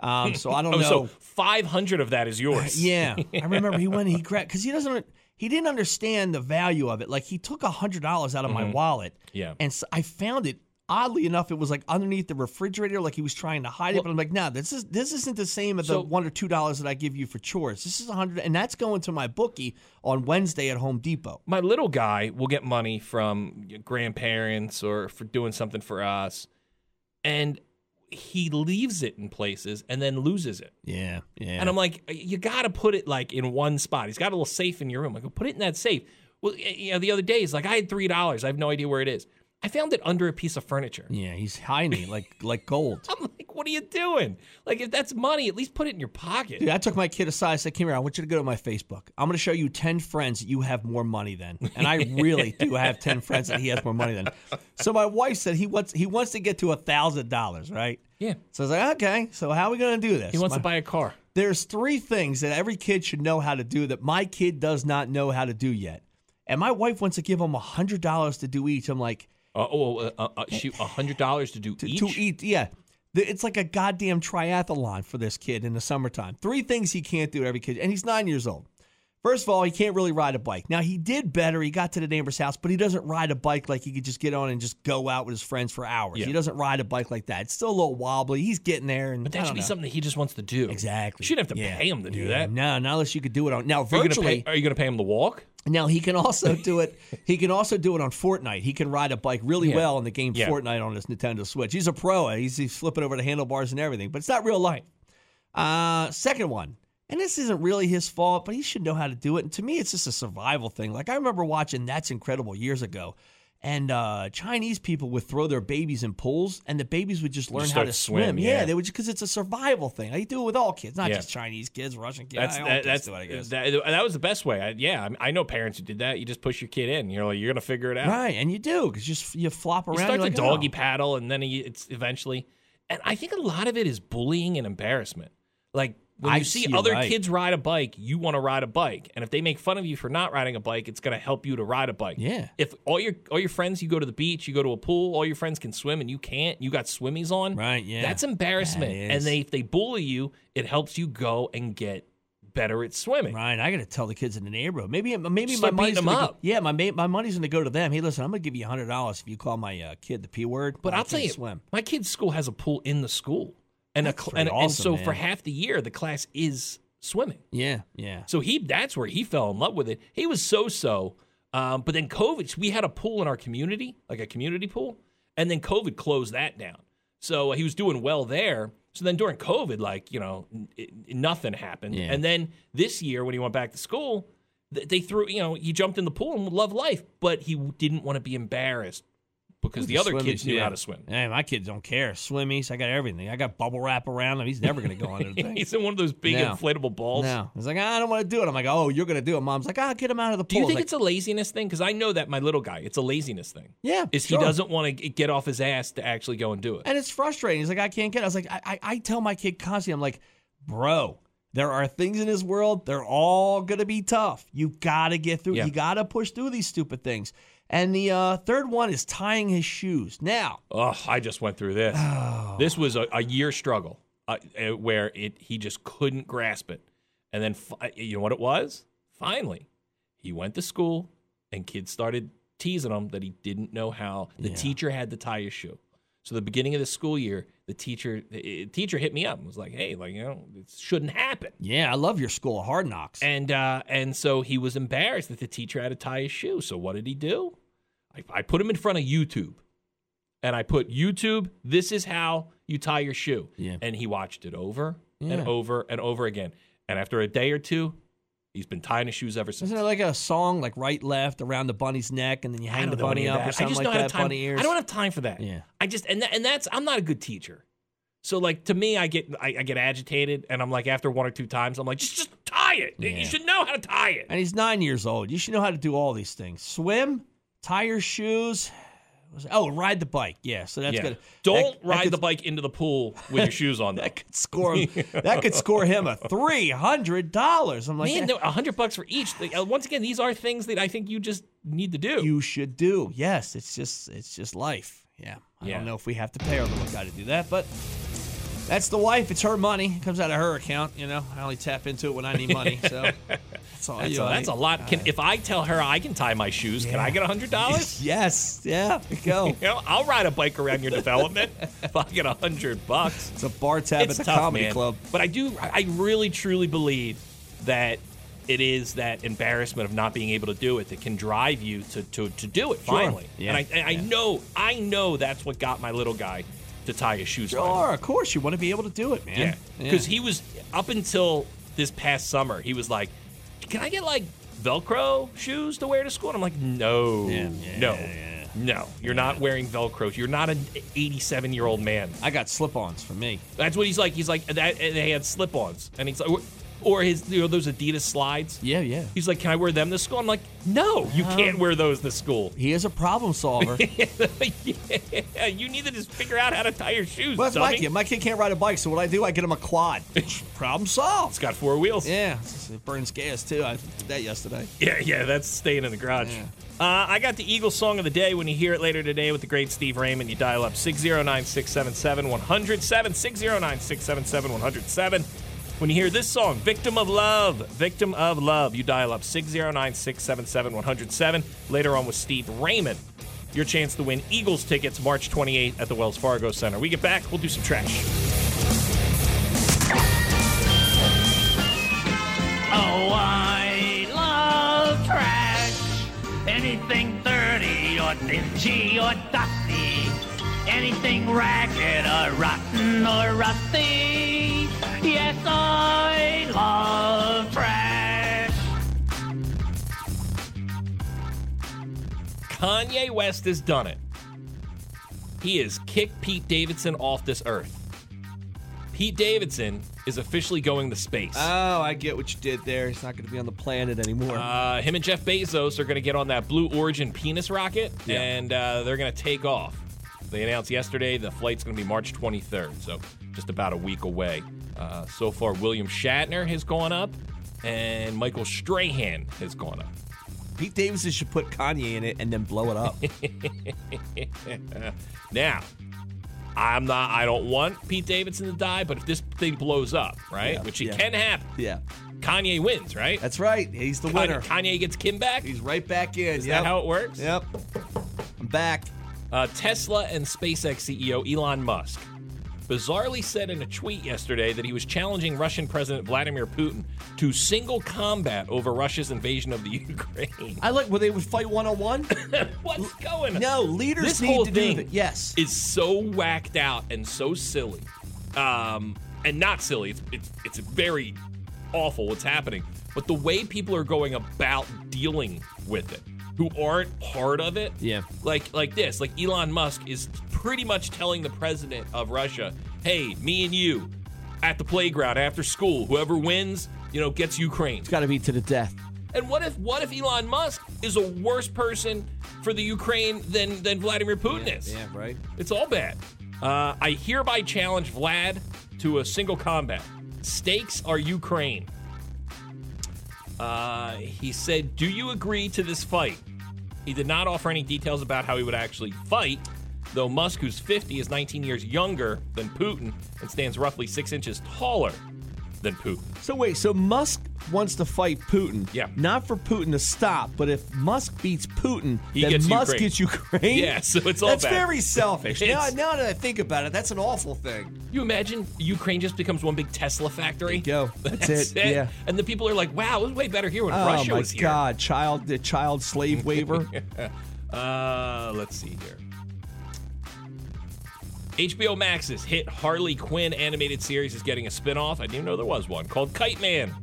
um, so I *laughs* don't oh, know. so five hundred of that is yours. *laughs* Yeah, I remember he went. He *laughs* grabbed because he doesn't. He didn't understand the value of it. Like he took a hundred dollars out of my wallet. Mm-hmm. Yeah. and so I found it. Oddly enough, it was like underneath the refrigerator, like he was trying to hide it. But I'm like, no, this is this isn't the same as So- the one or two dollars that I give you for chores. This is a hundred, and that's going to my bookie on Wednesday at Home Depot. my little guy will get money from grandparents or for doing something for us, and he leaves it in places and then loses it. Yeah, yeah. And I'm like, you got to put it like in one spot. He's got a little safe in your room. I go, put it in that safe. Well, you know, the other day he's like, I had three dollars. I have no idea where it is. I found it under a piece of furniture. yeah, he's hiding it like like gold. *laughs* What are you doing? Like, if that's money, at least put it in your pocket. Dude, I took my kid aside. I said, "Come here. I want you to go to my Facebook. I'm going to show you ten friends that you have more money than." And I *laughs* really do have ten friends that he has more money than. So my wife said he wants he wants to get to a thousand dollars, right? Yeah. So I was like, "Okay. So how are we going to do this?" He wants My- to buy a car. there's three things that every kid should know how to do that my kid does not know how to do yet. And my wife wants to give him hundred dollars to do each. I'm like, Uh, oh, uh, uh, uh, shoot, hundred dollars to do to, each. to eat, yeah. It's like a goddamn triathlon for this kid in the summertime. Three things he can't do every kid, and he's nine years old. First of all, he can't really ride a bike. Now he did better. He got to the neighbor's house, but he doesn't ride a bike like he could just get on and just go out with his friends for hours. Yeah. He doesn't ride a bike like that. It's still a little wobbly. He's getting there, and But that should be know. something that he just wants to do. Exactly. You shouldn't have to Yeah. pay him to do Yeah. that. No, not unless you could do it on now Are you gonna virtually. Are you going to pay him to walk? Now he can also *laughs* do it. He can also do it on Fortnite. He can ride a bike really Yeah. well in the game Yeah. Fortnite on his Nintendo Switch. He's a pro. He's, he's flipping over the handlebars and everything, but it's not real life. Uh, second one, and this isn't really his fault, but he should know how to do it. And to me, it's just a survival thing. Like I remember watching That's Incredible years ago. And uh, Chinese people would throw their babies in pools, and the babies would just learn Just how to swim. swim, Yeah, yeah. they would because it's a survival thing. They do it with all kids, not Yeah. just Chinese kids, Russian kids. That's that, that's do it, I guess. that, that was the best way. I, yeah, I, I know parents who did that. You just push your kid in. You're like, you're gonna figure it out. Right, and you do because just you flop around. You start to like, doggy oh. paddle, and then it's eventually. And I think a lot of it is bullying and embarrassment. Like when I you see see other right. kids ride a bike, you want to ride a bike, and if they make fun of you for not riding a bike, it's going to help you to ride a bike. Yeah. If all your all your friends, you go to the beach, you go to a pool, all your friends can swim and you can't, you got swimmies on. Right, yeah. That's embarrassment. That and they if they bully you, it helps you go and get better at swimming. Right, I got to tell the kids in the neighborhood. Maybe, maybe Start my money's beating 'em gonna up. Yeah, my my money's going to go to them. Hey, listen, I'm going to give you hundred dollars if you call my uh, kid the p word. But I'll tell you, swim. my kid's school has a pool in the school, and a That's pretty and, and so man. for half the year, the class is swimming. Yeah, yeah. So he that's where he fell in love with it. He was so so, um, but then COVID. We had a pool in our community, like a community pool, and then COVID closed that down. So he was doing well there. So then during COVID, like you know, it, nothing happened. Yeah. And then this year when he went back to school, they threw you know he jumped in the pool and loved life, but he didn't want to be embarrassed because the other kids knew yeah. how to swim. Hey, my kids don't care. Swimmies, I got everything. I got bubble wrap around him. He's never going to go under the *laughs* thing. He's in one of those big No. inflatable balls. No, he's like, I don't want to do it. I'm like, oh, you're going to do it. Mom's like, ah, get him out of the pool. Do you think like, it's a laziness thing? Because I know that my little guy, it's a laziness thing. Yeah, is sure. he doesn't want to get off his ass to actually go and do it. And it's frustrating. He's like, I can't get. It. I was like, I, I, I tell my kid constantly, I'm like, bro, there are things in this world. They're all gonna be tough. You gotta get through. Yeah. You gotta push through these stupid things. And the uh, third one is tying his shoes. Now, Oh, I just went through this. *sighs* This was a, a year struggle uh, uh, where it he just couldn't grasp it, and then fi- you know what it was? Finally, he went to school, and kids started teasing him that he didn't know how. The Yeah. teacher had to tie his shoe. So the beginning of the school year, the teacher the teacher hit me up and was like, "Hey, like you know, it shouldn't happen." yeah, I love your school, Hard Knocks. And uh, and so he was embarrassed that the teacher had to tie his shoe. So what did he do? I, I put him in front of YouTube, and I put YouTube. This is how you tie your shoe. Yeah. And he watched it over Yeah. and over and over again. And after a day or two, he's been tying his shoes ever since. Isn't it like a song like right left around the bunny's neck, and then you hang the bunny up or something I just like that? time. bunny ears. I don't have time for that. Yeah. I just and that, and that's I'm not a good teacher. So like to me, I get I, I get agitated, and I'm like after one or two times, I'm like just just tie it. Yeah. You should know how to tie it. And he's nine years old. You should know how to do all these things: swim, your shoes. Was- Oh, ride the bike. Yeah, so that's yeah. good. Don't That- that ride could- the bike into the pool with your shoes on. *laughs* Though. That could score him. that could score him a three hundred dollars. I'm like, Man, eh, a hundred bucks for each. Like, uh, Once again, these are things that I think you just need to do. you should do. Yes, it's just it's just life. Yeah, I Yeah. don't know if we have to pay our little guy to do that, but that's the wife. It's her money. It comes out of her account. You know, I only tap into it when I need money. So *laughs* that's all. that's, a, that's a lot. Can, uh, if I tell her I can tie my shoes, can I get a hundred dollars? *laughs* Yes. Yeah. Go. *laughs* You know, I'll ride a bike around your development if I get a hundred bucks. It's a bar tab it's at the tough, comedy man. club. But I do, I really truly believe that it is that embarrassment of not being able to do it that can drive you to to, to do it Sure. finally. Yeah. And I, and I know, I know that's what got my little guy to tie his shoes. finally. Of course you want to be able to do it, man. Yeah, because he was up until this past summer. He was like, "Can I get like Velcro shoes to wear to school?" And I'm like, "No, Yeah, yeah, no, yeah, no. You're not wearing Velcro. You're not an 87 year old man." I got slip-ons for me. That's what he's like. He's like that. They had slip-ons, and he's like, Or his, you know, those Adidas slides. Yeah, yeah. He's like, "Can I wear them to school?" I'm like, "No, you can't wear those to school." He is a problem solver. *laughs* yeah, you need to just figure out how to tie your shoes. Well, my kid. My kid can't ride a bike, so what I do, I get him a quad. *laughs* problem solved. It's got four wheels. Yeah, it burns gas too. I did that yesterday. Yeah, yeah, that's staying in the garage. Uh, I got the Eagles song of the day. When you hear it later today with the great Steve Raymond, you dial up 609 677 107. 609 677 107. When you hear this song, Victim of Love, Victim of Love, you dial up 609 677 107. Later on with Steve Raymond, your chance to win Eagles tickets March 28th at the Wells Fargo Center. We get back, we'll do some trash. Oh, I love trash. Anything dirty or dingy or dusty. Anything ragged or rotten or rusty. Yes, I love trash. Kanye West has done it. He has kicked Pete Davidson off this earth. Pete Davidson is officially going to space. Oh, I get what you did there. He's not going to be on the planet anymore. Uh, him and Jeff Bezos are going to get on that Blue Origin penis rocket, Yeah. and uh, they're going to take off. They announced yesterday the flight's going to be March 23rd, so just about a week away. Uh, so far, William Shatner has gone up, and Michael Strahan has gone up. Pete Davidson should put Kanye in it and then blow it up. *laughs* Now, I'm not. I don't want Pete Davidson to die, but if this thing blows up, right, Yeah, which it yeah. can happen, yeah, Kanye wins, right? that's right. He's the winner. Kanye, Kanye gets Kim back. He's right back in. Is yep. that how it works? Yep. I'm back. Uh, Tesla and SpaceX CEO Elon Musk bizarrely said in a tweet yesterday that he was challenging Russian President Vladimir Putin to single combat over Russia's invasion of the *laughs* Ukraine. I like where they would fight one on one. What's going on? No, leaders This need whole to thing do that. Yes. is so whacked out and so silly, um, and not silly. It's, it's it's very awful what's happening. But the way people are going about dealing with it, who aren't part of it, Yeah. like like this, like Elon Musk is pretty much telling the president of Russia, "Hey, me and you at the playground after school, whoever wins, you know, gets Ukraine." It's got to be to the death. And what if what if Elon Musk is a worse person for the Ukraine than than Vladimir Putin is? Yeah, right. It's all bad. Uh, I hereby challenge Vlad to a single combat. Stakes are Ukraine. Uh, he said, Do you agree to this fight? He did not offer any details about how he would actually fight, though Musk, who's 50, is 19 years younger than Putin and stands roughly six inches taller than Putin. So wait, so Musk wants to fight Putin. Yeah. Not for Putin to stop, but if Musk beats Putin, He then gets Musk Ukraine. gets Ukraine. *laughs* Yeah, so it's all That's bad. very selfish. *laughs* now, It's- now that I think about it, that's an awful thing. You imagine Ukraine just becomes one big Tesla factory? There you go. *laughs* That's it. Yeah. And the people are like, wow, it was way better here when Oh Russia my was here. Oh my god, child, the child slave waiver. Uh, let's see here. HBO Max's hit Harley Quinn animated series is getting a spin-off. I didn't even know there was one called Kite Man.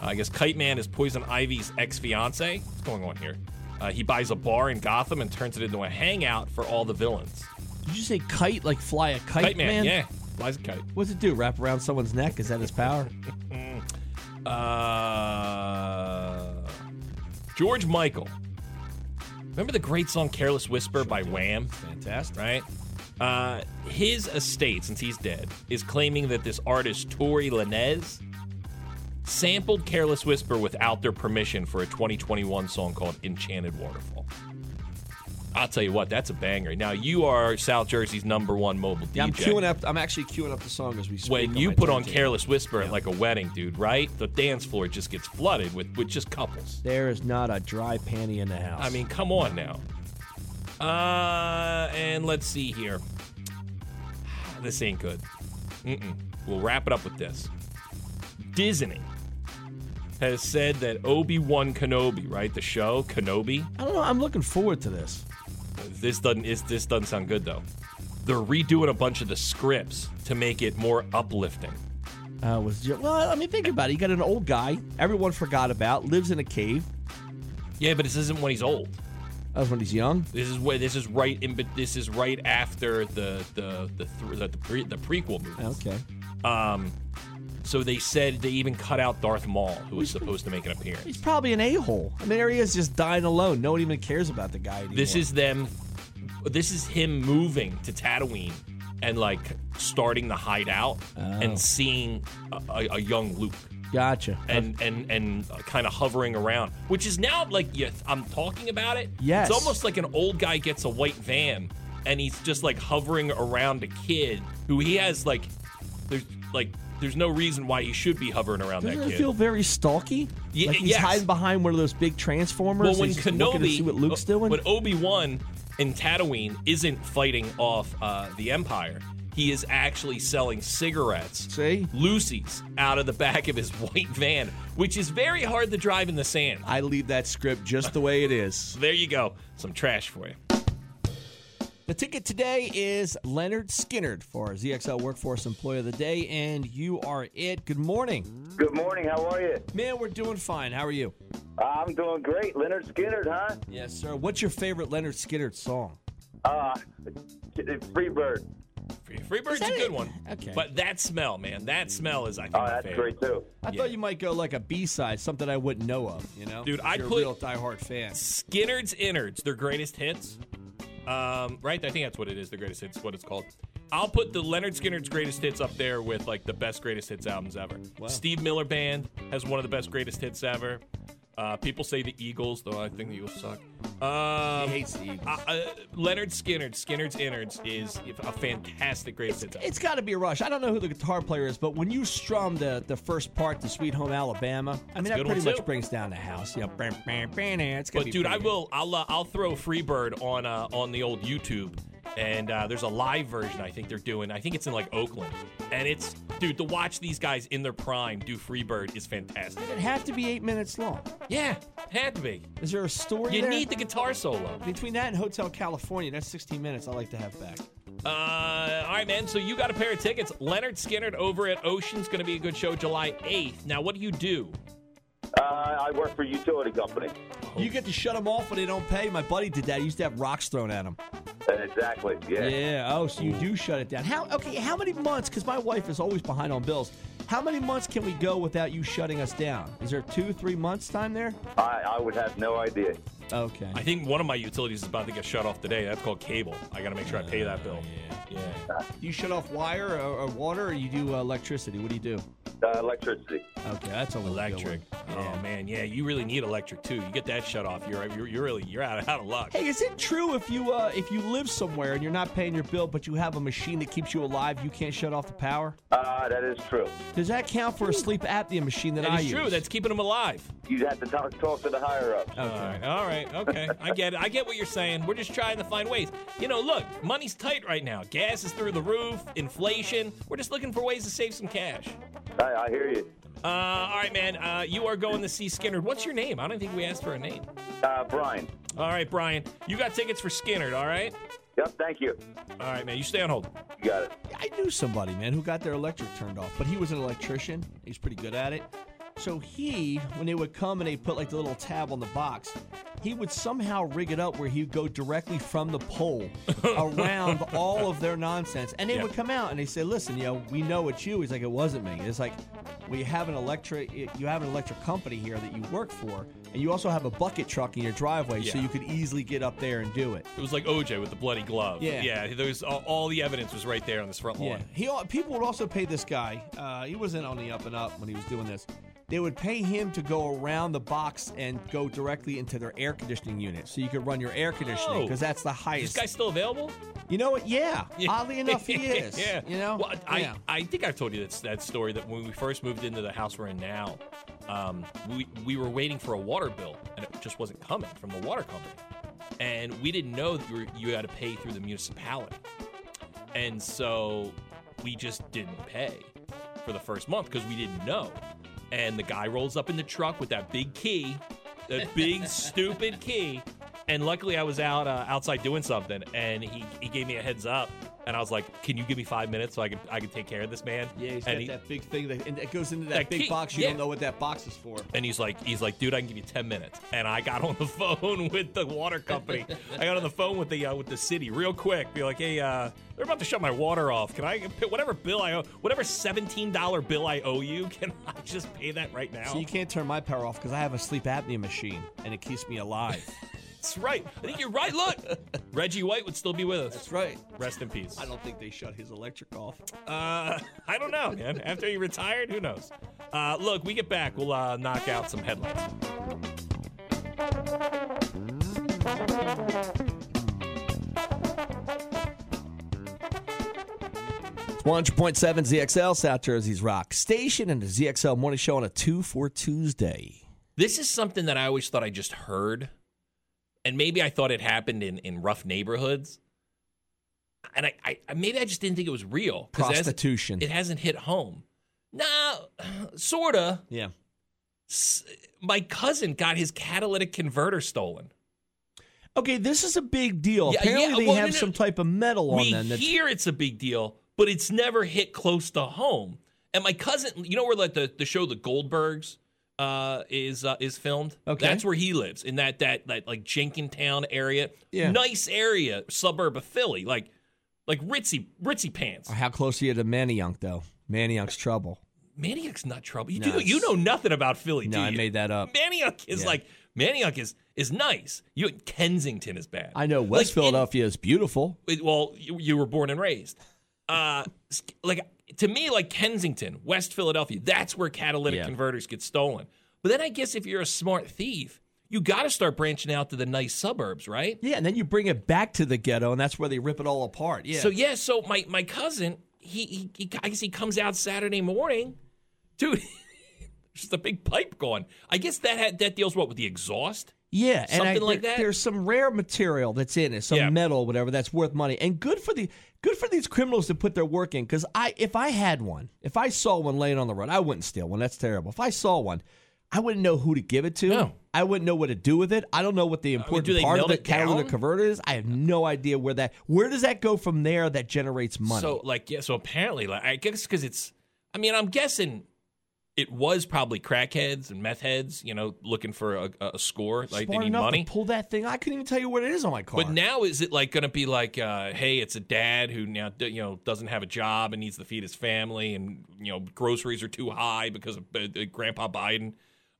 I guess Kite Man is Poison Ivy's ex-fiance. What's going on here? Uh, he buys a bar in Gotham and turns it into a hangout for all the villains. Did you say kite like fly a kite, Kite Man, yeah, flies a kite. What's it do? Wrap around someone's neck? Is that his power? *laughs* Uh, George Michael. Remember the great song "Careless Whisper" by Wham? Fantastic. right? Uh, his estate, since he's dead, is claiming that this artist Tory Lanez sampled "Careless Whisper" without their permission for a 2021 song called "Enchanted Waterfall." I'll tell you what, that's a banger. Now you are South Jersey's number one mobile Yeah, I'm queuing up. I'm actually queuing up the song as we speak. when you my put on. "Careless Whisper" at like a wedding, dude, right? The dance floor just gets flooded with with just couples. there is not a dry panty in the house. I mean, come on now. Uh, and let's see here. *sighs* This ain't good. Mm-mm. We'll wrap it up with this. Disney has said that Obi Wan Kenobi, right, the show Kenobi. I don't know. I'm looking forward to this. This doesn't is this doesn't sound good though. They're redoing a bunch of the scripts to make it more uplifting. Uh, was well, I mean, think about it. You got an old guy everyone forgot about, lives in a cave. Yeah, but this isn't when he's old. That was when he's young. This is where this is right in. But this is right after the the the the, th- the, the, pre, the prequel movie. Okay. Um, So they said they even cut out Darth Maul, who was supposed to make an appearance. He's probably an a hole. I mean, there he is, just dying alone. No one even cares about the guy anymore. This is them. This is him moving to Tatooine and like starting the hideout Oh. and seeing a, a, a young Luke gotcha. and and and kind of hovering around, which is now like yeah, I'm talking about it. Yes. it's almost like an old guy gets a white van and he's just like hovering around a kid who he has like there's like there's no reason why he should be hovering around Doesn't that it kid. feel very stalky? Ye- like he's yes. hiding behind one of those big transformers. well, when to see Kenobi, what Luke's doing. when Obi Wan in Tatooine isn't fighting off uh, the Empire, he is actually selling cigarettes. See? Lucy's out of the back of his *laughs* white van, which is very hard to drive in the sand. I leave that script just the way it is. *laughs* There you go, some trash for you. The ticket today is Lynyrd Skynyrd for ZXL Workforce Employee of the Day, and you are it. Good morning. Good morning. How are you? Man, we're doing fine. How are you? I'm doing great. Lynyrd Skynyrd, huh? Yes, sir. What's your favorite Lynyrd Skynyrd song? Uh, Freebird. Free, Freebird's that a good one. Okay. But that smell, man, that smell is I think Oh, my that's favorite. great too. I Yeah. thought you might go like a B side, something I wouldn't know of, you know? Dude, I'd you're put- a real diehard fan. Skynyrd's Innyrds, their greatest hits. Um, right? I think that's what it is, the greatest hits, what it's called. I'll put the Lynyrd Skynyrd's greatest hits up there with like the best greatest hits albums ever. Steve Miller Band has one of the best greatest hits ever. Uh, people say the Eagles, though I think the Eagles suck. Um, He hates the Eagles. uh, uh, Lynyrd Skynyrd, Skynyrd's Innyrds is a fantastic greatest hits. It's got to be a rush. I don't know who the guitar player is, but when you strum the, the first part to Sweet Home Alabama, I mean, that pretty much too. brings down the house. You know, bam, bam, bam, it's But dude, I will. I'll uh, I'll throw Freebird on uh, on the old YouTube, and uh, there's a live version I think they're doing. I think it's in like Oakland, and it's dude to watch these guys in their prime do Freebird is fantastic. It'd have to be eight minutes long. Yeah, had to be. Is there a story You there? need the guitar solo. Between that and Hotel California, that's 16 minutes I like to have back. Uh, all right, man. So you got a pair of tickets. Lynyrd Skynyrd over at Ocean's going to be a good show July 8th. Now, what do you do? Uh, I work for a utility company. You get to shut them off when they don't pay. My buddy did that. He used to have rocks thrown at him. Exactly. Yeah. Yeah. Oh, so you do shut it down. How? Okay. How many months? Because my wife is always behind on bills. How many months can we go without you shutting us down? Is there two, three months time there? I, I would have no idea. Okay. I think one of my utilities is about to get shut off today. That's called cable. I got to make sure I pay that bill. Yeah. Do you shut off wire or, or water, or you do uh, electricity? What do you do? Uh, electricity. Okay, that's always Electric. one. Oh man, yeah, you really need electric too. You get that shut off, you're you're, you're really you're out of, out of luck. Hey, is it true if you uh, if you live somewhere and you're not paying your bill, but you have a machine that keeps you alive, you can't shut off the power? Uh, that is true. Does that count for a sleep apnea machine that, That I is use? true. That's keeping them alive. You'd have to talk, talk to the higher ups. All right, all right, okay. I get it. I get what you're saying. We're just trying to find ways. You know, look, money's tight right now. Gas is through the roof. Inflation. We're just looking for ways to save some cash. I, I hear you. Uh, all right, man. Uh, you are going to see Skynyrd. What's your name? I don't think we asked for a name. Uh, Brian. All right, Brian. You got tickets for Skynyrd. All right. Yep. Thank you. All right, man. You stay on hold. You got it. I knew somebody, man, who got their electric turned off, but he was an electrician. He's pretty good at it. So he, when they would come and they put like the little tab on the box, he would somehow rig it up where he'd go directly from the pole *laughs* around all of their nonsense. And they Yeah. would come out and they say, "Listen, you know, we know it's you." He's like, "It wasn't me." It's like, we have an electric, you have an electric company here that you work for, and you also have a bucket truck in your driveway, so you could easily get up there and do it. It was like OJ with the bloody glove. Yeah. Yeah. There's all, all the evidence was right there on this front lawn. Yeah, He people would also pay this guy. Uh, he wasn't on the up and up when he was doing this. They would pay him to go around the box and go directly into their air conditioning unit, so you could run your air conditioning Oh. because that's the Is highest. this guy still available? you know what? Yeah. *laughs* Yeah. Oddly enough, he *laughs* is. yeah. You know. Well, I, yeah. I think I've told you that, that story that when we first moved into the house we're in now, um, we, we were waiting for a water bill and it just wasn't coming from the water company. And we didn't know that you, were, you had to pay through the municipality. And so we just didn't pay for the first month because we didn't know. And the guy rolls up in the truck with that big key, that *laughs* big stupid key. And luckily, I was out uh, outside doing something, and he, he gave me a heads up. And I was like, "Can you give me five minutes so I can I can take care of this man?" Yeah, he's and got he- that big thing that and it goes into that, That big key- box. You yeah. don't know what that box is for. And he's like, he's like, dude, I can give you ten minutes. And I got on the *laughs* phone with the water company. I got on the phone with the uh, with the city real quick. Be like, hey, uh, they're about to shut my water off. Can I whatever bill I owe, whatever seventeen dollar bill I owe you? *laughs* Can I just pay that right now? So you can't turn my power off because I have a sleep apnea machine and it keeps me alive. *laughs* That's right. I think you're right. Look, *laughs* Reggie White would still be with us. That's right. Rest in peace. I don't think they shut his electric off. Uh, *laughs* I don't know, man. After he retired, who knows? Uh, look, we get back. We'll uh, knock out some headlines. 100.7 ZXL, South Jersey's Rock Station, and the ZXL Morning Show on a 2 for Tuesday. This is something that I always thought I just heard, and maybe I thought it happened in, in rough neighborhoods. And I, I maybe I just didn't think it was real. 'cause it hasn't- Prostitution. It hasn't hit home. No, sorta. Yeah. S- My cousin got his catalytic converter stolen. Okay, this is a big deal. Yeah, Apparently, yeah, they well, have no, no. some type of metal on them. That's, hear it's a big deal, but it's never hit close to home. And my cousin, you know where like the, the show The Goldbergs uh, is uh, is filmed? Okay. that's where he lives in that that that like Jenkintown area. Yeah. nice area, suburb of Philly, like like ritzy ritzy pants. How close are you to Manayunk, though? Manayunk's trouble. Maniac's not trouble. You No, do you know nothing about Philly? No, I made that up. Maniac is Yeah. like Maniac is is nice. You Kensington is bad. I know West Like, Philadelphia is beautiful. it- well, you, you were born and raised. Uh, like to me, like Kensington, West Philadelphia, that's where catalytic Yeah. converters get stolen. But then I guess if you're a smart thief, you got to start branching out to the nice suburbs, right? Yeah, and then you bring it back to the ghetto, and that's where they rip it all apart. Yeah. So yeah, so my my cousin, he, he, he I guess he comes out Saturday morning, dude. *laughs* Just a big pipe going. I guess that had, that deals what with the exhaust. Yeah, and I- Something like there- that? There's some rare material that's in it, some Yeah. metal, whatever, that's worth money, and good for the good for these criminals to put their work in. Because I, if I had one, if I saw one laying on the road, I wouldn't steal one. That's terrible. If I saw one, I wouldn't know who to give it to. No. I wouldn't know what to do with it. I don't know what the important part of the catalytic converter is. I have no idea where that. Where does that go from there? That generates money. So like yeah, so apparently like I guess because it's I mean I'm guessing it was probably crackheads and meth heads, you know, looking for a, a score like they need money. pull that thing. I couldn't even tell you what it is on my car. But now is it like going to be like, uh, hey, it's a dad who now you know doesn't have a job and needs to feed his family, and you know groceries are too high because of uh, uh, Grandpa Biden.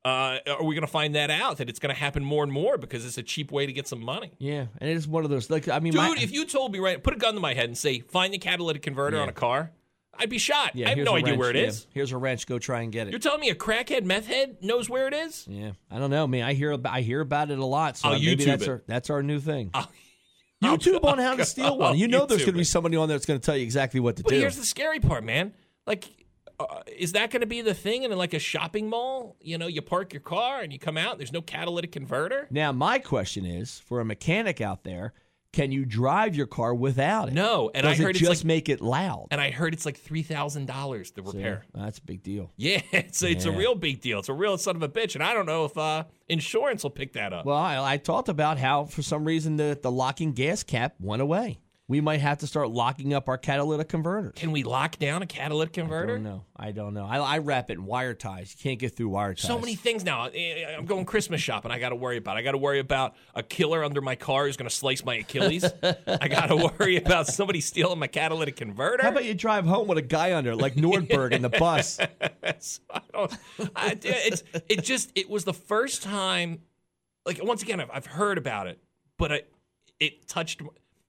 Uh, are we going to find that out that it's going to happen more and more because it's a cheap way to get some money? yeah, and it is one of those. Like I mean, Dude, my, if you told me right, put a gun to my head and say, find the catalytic converter Yeah. on a car, I'd be shot. yeah, I have no idea wrench. where it Yeah, is. Here's a wrench. Go try and get it. You're telling me a crackhead meth head knows where it is? Yeah, I don't know, man. I hear about I hear about it a lot. So I'll maybe YouTube that's it. our that's our new thing. I'll- *laughs* YouTube on how to steal one. I'll You know, there's going to be somebody on there that's going to tell you exactly what to do. But do. here's the scary part, man. Like, uh, is that going to be the thing in like a shopping mall? You know, you park your car and you come out. There's no catalytic converter. Now, my question is for a mechanic out there: Can you drive your car without it? No, and Does I heard it it's just like, make it loud. and I heard it's like three thousand dollars the repair. that's a big deal. *laughs* Yeah, it's it's a real big deal. It's a real son of a bitch, and I don't know if uh, insurance will pick that up. Well, I, I talked about how for some reason the the locking gas cap went away. We might have to start locking up our catalytic converters. Can we lock down a catalytic I converter? don't know. I don't know. I, I wrap it in wire ties. You can't get through wire ties. So many things now. I'm going Christmas shopping. I got to worry about. I got to worry about a killer under my car who's going to slice my Achilles. *laughs* I got to worry about somebody stealing my catalytic converter. How about you drive home with a guy under it, like Nordberg in the bus? *laughs* So I don't. I, it's it just it was the first time. Like once again, I've, I've heard about it, but I, it touched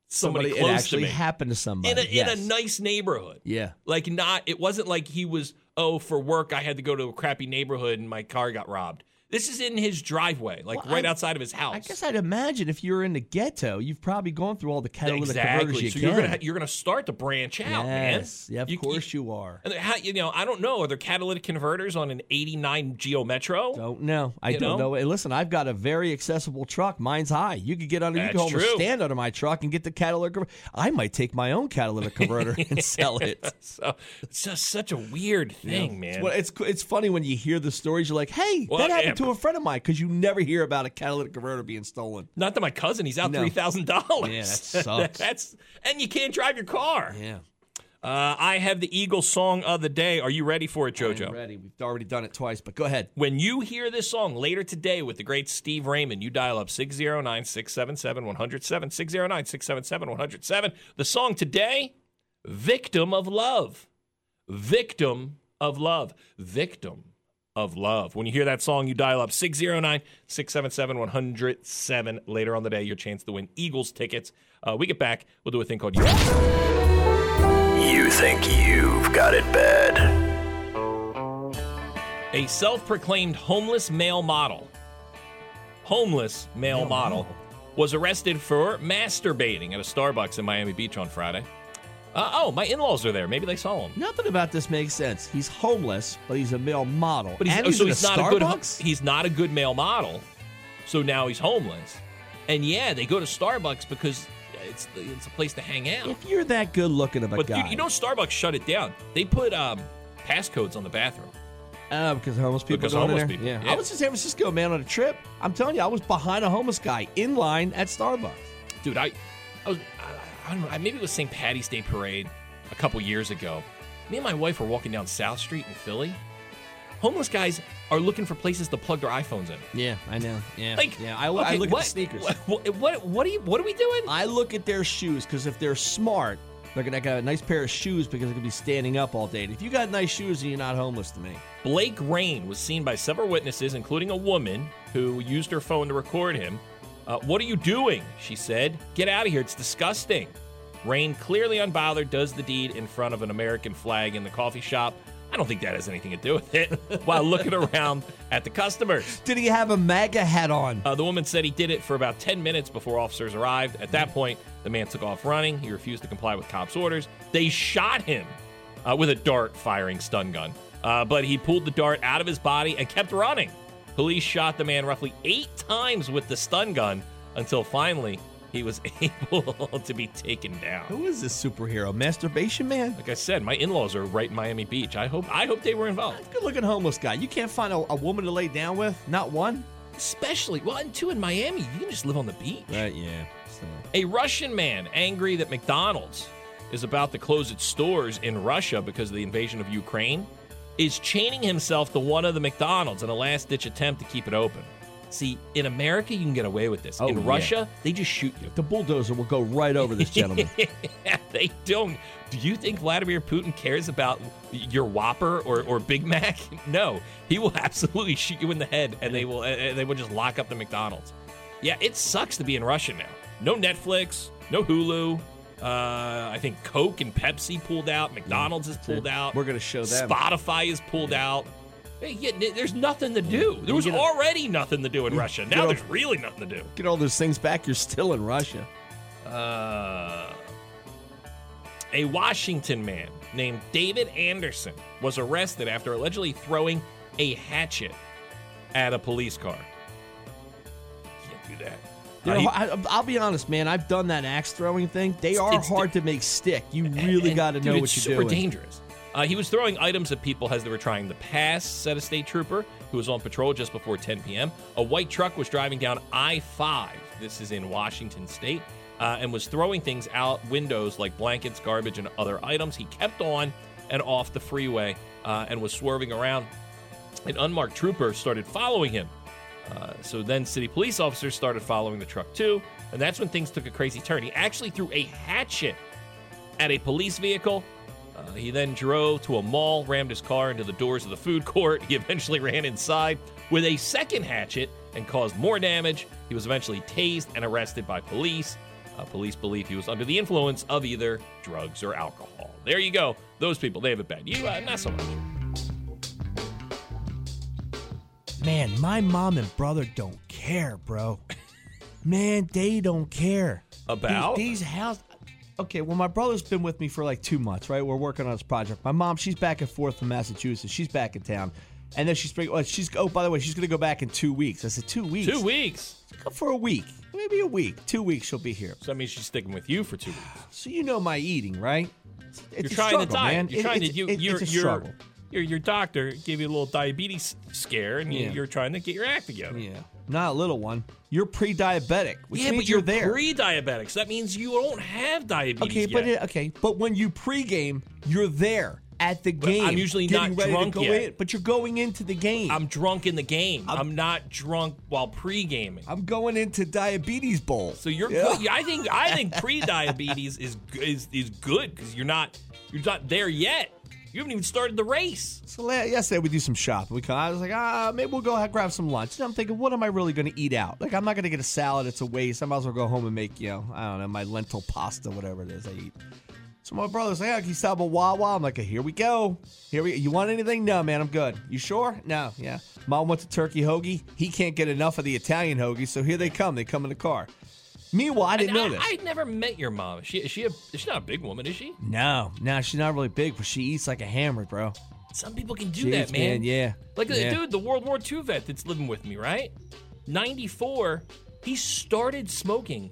somebody, it close actually to me happened to somebody. in a yes. in a nice neighborhood. Yeah. Like not. It wasn't like he was. Oh, for work, I had to go to a crappy neighborhood and my car got robbed. This is in his driveway, like Well, right I- outside of his house. I guess I'd imagine if you're in the ghetto, you've probably gone through all the catalytic converters exactly. you So can. you're gonna you're gonna start to branch out, yes. man. Yeah, of You- course you are. And how, you know, I don't know. Are there catalytic converters on an '89 Geo Metro? Don't know. I You don't know? know. Hey, listen, I've got a very accessible truck. Mine's high. You could get under. you That's can almost true. stand under my truck and get the catalytic. conver- I might take my own catalytic converter *laughs* and sell it. *laughs* So it's just such a weird thing, man. Well, it's it's funny when you hear the stories. You're like, hey, Well, that happened yeah, to a friend of mine because you never hear about a catalytic converter being stolen. Not to my cousin. He's out No. three thousand dollars. Yeah, that *laughs* sucks. That's and you can't drive your car. Yeah. Uh, I have the Eagles song of the day. Are you ready for it, I'm JoJo? ready. We've already done it twice, but go ahead. When you hear this song later today with the great Steve Raymond, you dial up 609 677 107. 609 677 107. The song today, Victim of Love. Victim of Love. Victim of Love. When you hear that song, you dial up 609 677 107. Later on the day, your chance to win Eagles tickets. Uh, we get back, we'll do a thing called You. You think you've got it bad. A self proclaimed homeless male model, homeless male model, was arrested for masturbating at a Starbucks in Miami Beach on Friday. Uh, oh, my in laws are there. Maybe they saw him. Nothing about this makes sense. He's homeless, but he's a male model. But he's, and oh, he's so he's not a good he's not a good male model. So now he's homeless. And yeah, they go to Starbucks because it's it's a place to hang out. If you're that good looking of a But guy, you, you know, Starbucks shut it down. They put um, passcodes on the bathroom. Uh, because homeless people Because going in homeless there? people, Yeah. yeah. I was in San Francisco, man, on a trip. I'm telling you, I was behind a homeless guy in line at Starbucks. dude i i was i, don't know maybe it was st patty's day parade a couple years ago me and my wife were walking down south street in philly homeless guys are looking for places to plug their iphones in Yeah, I know. Yeah, like yeah. I, look- I look what, at the sneakers. what, what, what, are you what are we doing I look at their shoes because if they're smart, they're gonna get a nice pair of shoes because they're gonna be standing up all day. And if you got nice shoes, you're not homeless to me. blake rain was seen by several witnesses including a woman who used her phone to record him uh, what are you doing she said get out of here it's disgusting rain clearly unbothered does the deed in front of an american flag in the coffee shop I don't think that has anything to do with it. *laughs* While looking around at the customers, Did he have a MAGA hat on? uh, the woman said he did it for about 10 minutes before officers arrived. At that point, the man took off running. He refused to comply with cops' orders. They shot him uh, with a dart firing stun gun, uh, but he pulled the dart out of his body and kept running. Police shot the man roughly eight times with the stun gun until finally he was *laughs* able to be taken down. Who is this superhero? Masturbation man? Like I said, my in-laws are right in Miami Beach. I hope I hope they were involved. Good looking homeless guy. You can't find a, a woman to lay down with? Not one? Especially, well, and two in Miami, you can just live on the beach. Right, yeah. So. A Russian man angry that McDonald's is about to close its stores in Russia because of the invasion of Ukraine is chaining himself to one of the McDonald's in a last ditch attempt to keep it open. See, in America, you can get away with this. Oh, in yeah. Russia, they just shoot you. The bulldozer will go right over this gentleman. *laughs* they don't. Do you think Vladimir Putin cares about your Whopper or, or Big Mac? *laughs* No, he will absolutely shoot you in the head, and they will and they will just lock up the McDonald's. Yeah, it sucks to be in Russia now. No Netflix, no Hulu. Uh, I think Coke and Pepsi pulled out. McDonald's is pulled out. We're gonna show them. Spotify is pulled out. Hey, yeah, there's nothing to do. There was already nothing to do in Russia. Now a- there's really nothing to do. Get all those things back, you're still in Russia. Uh, a Washington man named David Anderson was arrested after allegedly throwing a hatchet at a police car. Can't do that. You know, I, I'll be honest, man. I've done that axe throwing thing. They are hard to make stick. You really got to know what you're doing. It's super dangerous. Uh, he was throwing items at people as they were trying to pass, said a state trooper who was on patrol just before 10 p.m. A white truck was driving down I 5, this is in Washington state, uh, and was throwing things out windows like blankets, garbage, and other items. He kept on and off the freeway uh, and was swerving around. An unmarked trooper started following him. Uh, so then city police officers started following the truck too, and that's when things took a crazy turn. He actually threw a hatchet at a police vehicle. Uh, he then drove to a mall, rammed his car into the doors of the food court. *laughs* He eventually ran inside with a second hatchet and caused more damage. He was eventually tased and arrested by police. Uh, police believe he was under the influence of either drugs or alcohol. There you go. Those people, they have it bad. You, uh, not so much. Man, my mom and brother don't care, bro. *laughs* Man, they don't care. About? these, these house. Okay, well, my brother's been with me for like two months, right? We're working on this project. My mom, she's back and forth from Massachusetts. She's back in town, and then she's bring. Oh, she's oh, by the way, she's gonna go back in two weeks. I said two weeks. Two weeks. Come for a week, maybe a week. Two weeks, she'll be here. So that means she's sticking with you for two weeks. So you know my eating, right? It's You're a trying to struggle, diet. man. You're It- trying to. You, it- you're it's a you're struggle. Your your doctor gave you a little diabetes scare, and you, Yeah. you're trying to get your act together. Yeah. Not a little one. You're pre-diabetic, which yeah, means but you're, there. pre-diabetic, so that means you don't have diabetes okay, yet. but it, okay, but when you pre-game, you're there at the But game. I'm usually getting not ready drunk to go yet. in, but you're going into the game. I'm drunk in the game. I'm, not drunk while pre-gaming. I'm going into diabetes bowl. So you're Yeah. good. I think I think *laughs* pre-diabetes is is is good because you're not you're not there yet. You haven't even started the race. So yesterday we do some shopping. We come, I was like, ah, maybe we'll go grab some lunch. And I'm thinking, what am I really going to eat out? Like, I'm not going to get a salad. It's a waste. I might as well go home and make, you know, I don't know, my lentil pasta, whatever it is I eat. So my brother's like, yeah, can you stop at Wawa? I'm like, here we go. Here we. You want anything? No, man, I'm good. You sure? No, yeah. Mom went to turkey hoagie. He can't get enough of the Italian hoagie, so here they come. They come in the car. Meanwhile, I didn't know this. I never met your mom. Is she is she a, she's not a big woman, is she? no, no, she's not really big, but she eats like a hammer, bro. Some people can do She that, eats, man. Yeah. Like yeah. dude, the World War II vet that's living with me, right? 94, he started smoking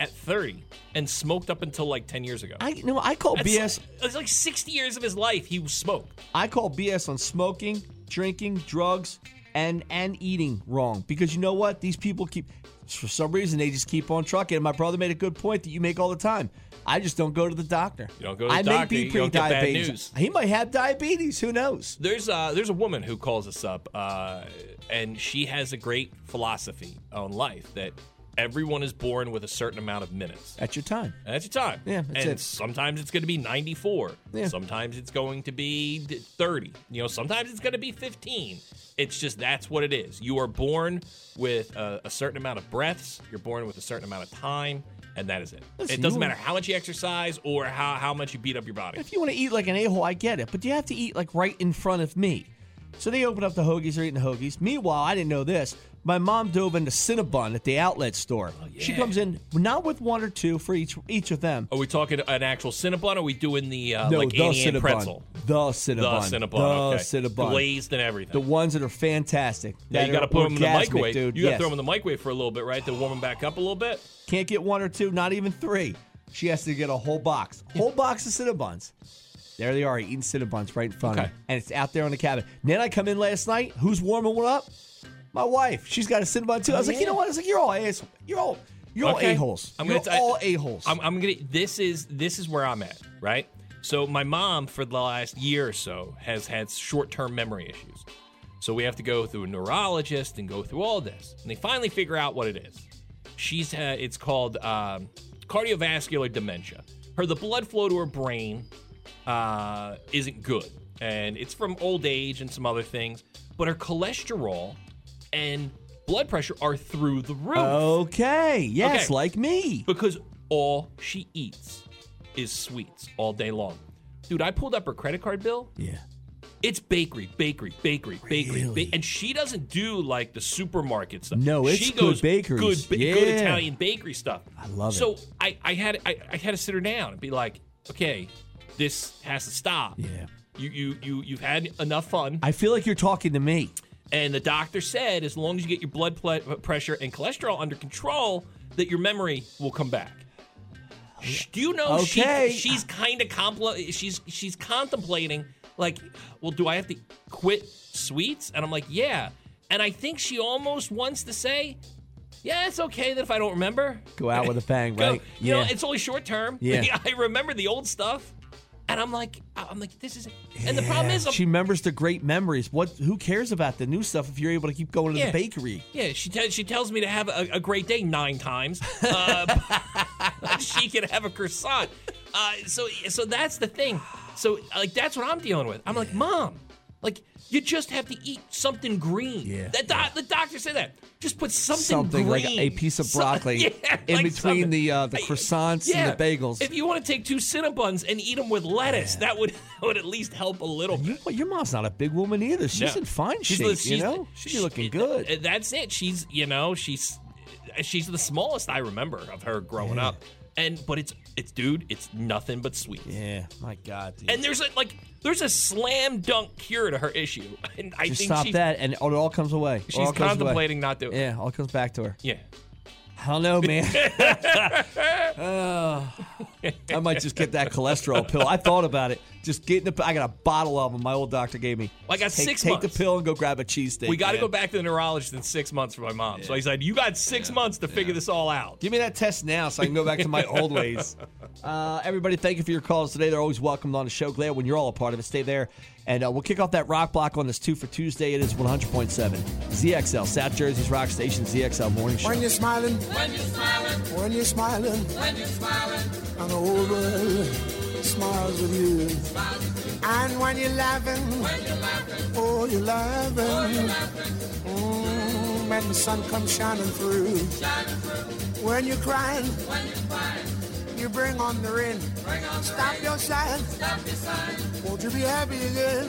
at 30 and smoked up until like 10 years ago. I know I call That's BS. Like, it's like 60 years of his life he smoked. I call BS on smoking, drinking, drugs, and and eating wrong because you know what? These people keep for some reason they just keep on trucking. And my brother made a good point that you make all the time. I just don't go to the doctor. You don't go to the I doctor, may be don't get bad pre-diabetes. He might have diabetes. Who knows? There's uh, there's a woman who calls us up, uh, and she has a great philosophy on life that everyone is born with a certain amount of minutes. At your time. That's your time. Yeah, that's and it. sometimes it's going to be 94. Yeah. Sometimes it's going to be 30. You know, sometimes it's going to be 15. It's just that's what it is. You are born with a, a certain amount of breaths. You're born with a certain amount of time, and that is it. Listen, it doesn't matter how much you exercise or how, how much you beat up your body. If you want to eat like an a hole, I get it, but you have to eat like right in front of me. So they open up the hoagies, they're eating the hoagies. Meanwhile, I didn't know this. My mom dove into Cinnabon at the outlet store. She yeah. comes in not with one or two for each each of them. Are we talking an actual Cinnabon? Or are we doing the uh, no, like the Cinnabon. pretzel? The Cinnabon. The Cinnabon. The okay. Cinnabon. Glazed and everything. The ones that are fantastic. yeah, you got to put them in the microwave. dude. You got to Yes. throw them in the microwave for a little bit, right? To warm them back up a little bit. Can't get one or two, not even three. She has to get a whole box. Whole box of Cinnabons. There they are, eating Cinnabons right in front of Okay. me. And it's out there on the cabinet. Then I come in last night. Who's warming one up? My wife. She's got a Cinnabon too. I was like, you know what? I was like, you're all ass. You're all you're all Okay. a-holes. I'm you're gonna t- all a-holes. I'm, I'm gonna. This is this is where I'm at, right? So my mom for the last year or so has had short-term memory issues. So we have to go through a neurologist and go through all this, and they finally figure out what it is. She's had. It's called um, cardiovascular dementia. Her the blood flow to her brain uh, isn't good, and it's from old age and some other things. But her cholesterol and blood pressure are through the roof okay. Yes, Okay. like me. because all she eats is sweets all day long. Dude, I pulled up her credit card bill. Yeah. It's bakery, bakery, bakery, bakery, Really? ba- and she doesn't do like the supermarket stuff. No, it's she good goes bakeries. good, ba- Yeah. good Italian bakery stuff. I love it. So I, I had, I, I had to sit her down and be like, okay, this has to stop. Yeah. You, you, you, you've had enough fun. I feel like you're talking to me. And the doctor said, as long as you get your blood ple- pressure and cholesterol under control, that your memory will come back. Do you know Okay. she, she's kind of compl- she's she's contemplating like, well, do I have to quit sweets? And I'm like, yeah. And I think she almost wants to say, yeah, it's okay that if I don't remember, Go out with a *laughs* bang, go. right? You yeah. know, it's only short term. Yeah. *laughs* I remember the old stuff, and I'm like, I'm like, this is. And the problem is, I'm, she remembers the great memories. What? Who cares about the new stuff if you're able to keep going to Yeah. the bakery? Yeah, she te- she tells me to have a, a great day nine times. Uh, *laughs* she can have a croissant. Uh, so so that's the thing. So like that's what I'm dealing with. I'm like, mom, like you just have to eat something green. Yeah. That doc- the doctor said that. Just put something, Something like a piece of broccoli *laughs* yeah, in like between something. the uh, the croissants yeah. and the bagels. If you want to take two Cinnabons and eat them with lettuce, that would *laughs* that would at least help a little. You- well, your mom's not a big woman either. She's No. in fine She's shape. the- you know, she's looking good. That's it. She's you know she's she's the smallest I remember of her growing Yeah. up. And but it's it's dude, it's nothing but sweet. yeah, my God. Dude. And there's a like there's a slam dunk cure to her issue. *laughs* And I Just think stop she, that, and it all comes away. It all she's comes away. contemplating not doing. it. Yeah, all comes back to her. Yeah. I don't know, man. Oh. *laughs* *laughs* I might just get that cholesterol pill. I thought about it. Just getting the. I got a bottle of them. My old doctor gave me. Well, I got take, six Take months. the pill and go grab a cheesesteak. We got to go back to the neurologist in six months for my mom. So he said, You got six months to figure this all out. Give me that test now so I can go back to my old *laughs* ways. Uh, everybody, thank you for your calls today. They're always welcomed on the show. Glad when you're all a part of it. Stay there. And uh, we'll kick off that rock block on this two for Tuesday. It is 100.7 ZXL, South Jersey's rock station, ZXL Morning Show. When you're smiling, when you're smiling, when you're smiling, when you're smiling, and the whole world smiles with you. And when you're laughing, oh, you're laughing. Mm, when the sun comes shining through. When you're crying, you bring on the rain. Stop your sighing. Stop your sighing. Won't you be happy again?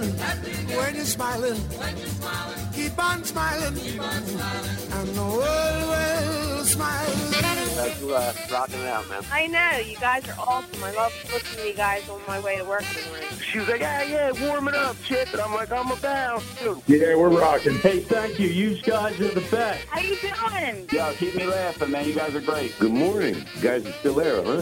When you're smiling. When you're smiling. Keep on smiling. Keep on smiling. And the world will smile. That's uh, rocking it out, man. I know, you guys are awesome. I love listening to you guys on my way to work in the morning. She was like, yeah, yeah, warming up, Chip. And I'm like, I'm about to. Yeah, we're rocking. Hey, thank you. You guys are the best. How you doing? Yo, keep me laughing, man. You guys are great. Good morning. You guys are still there, huh?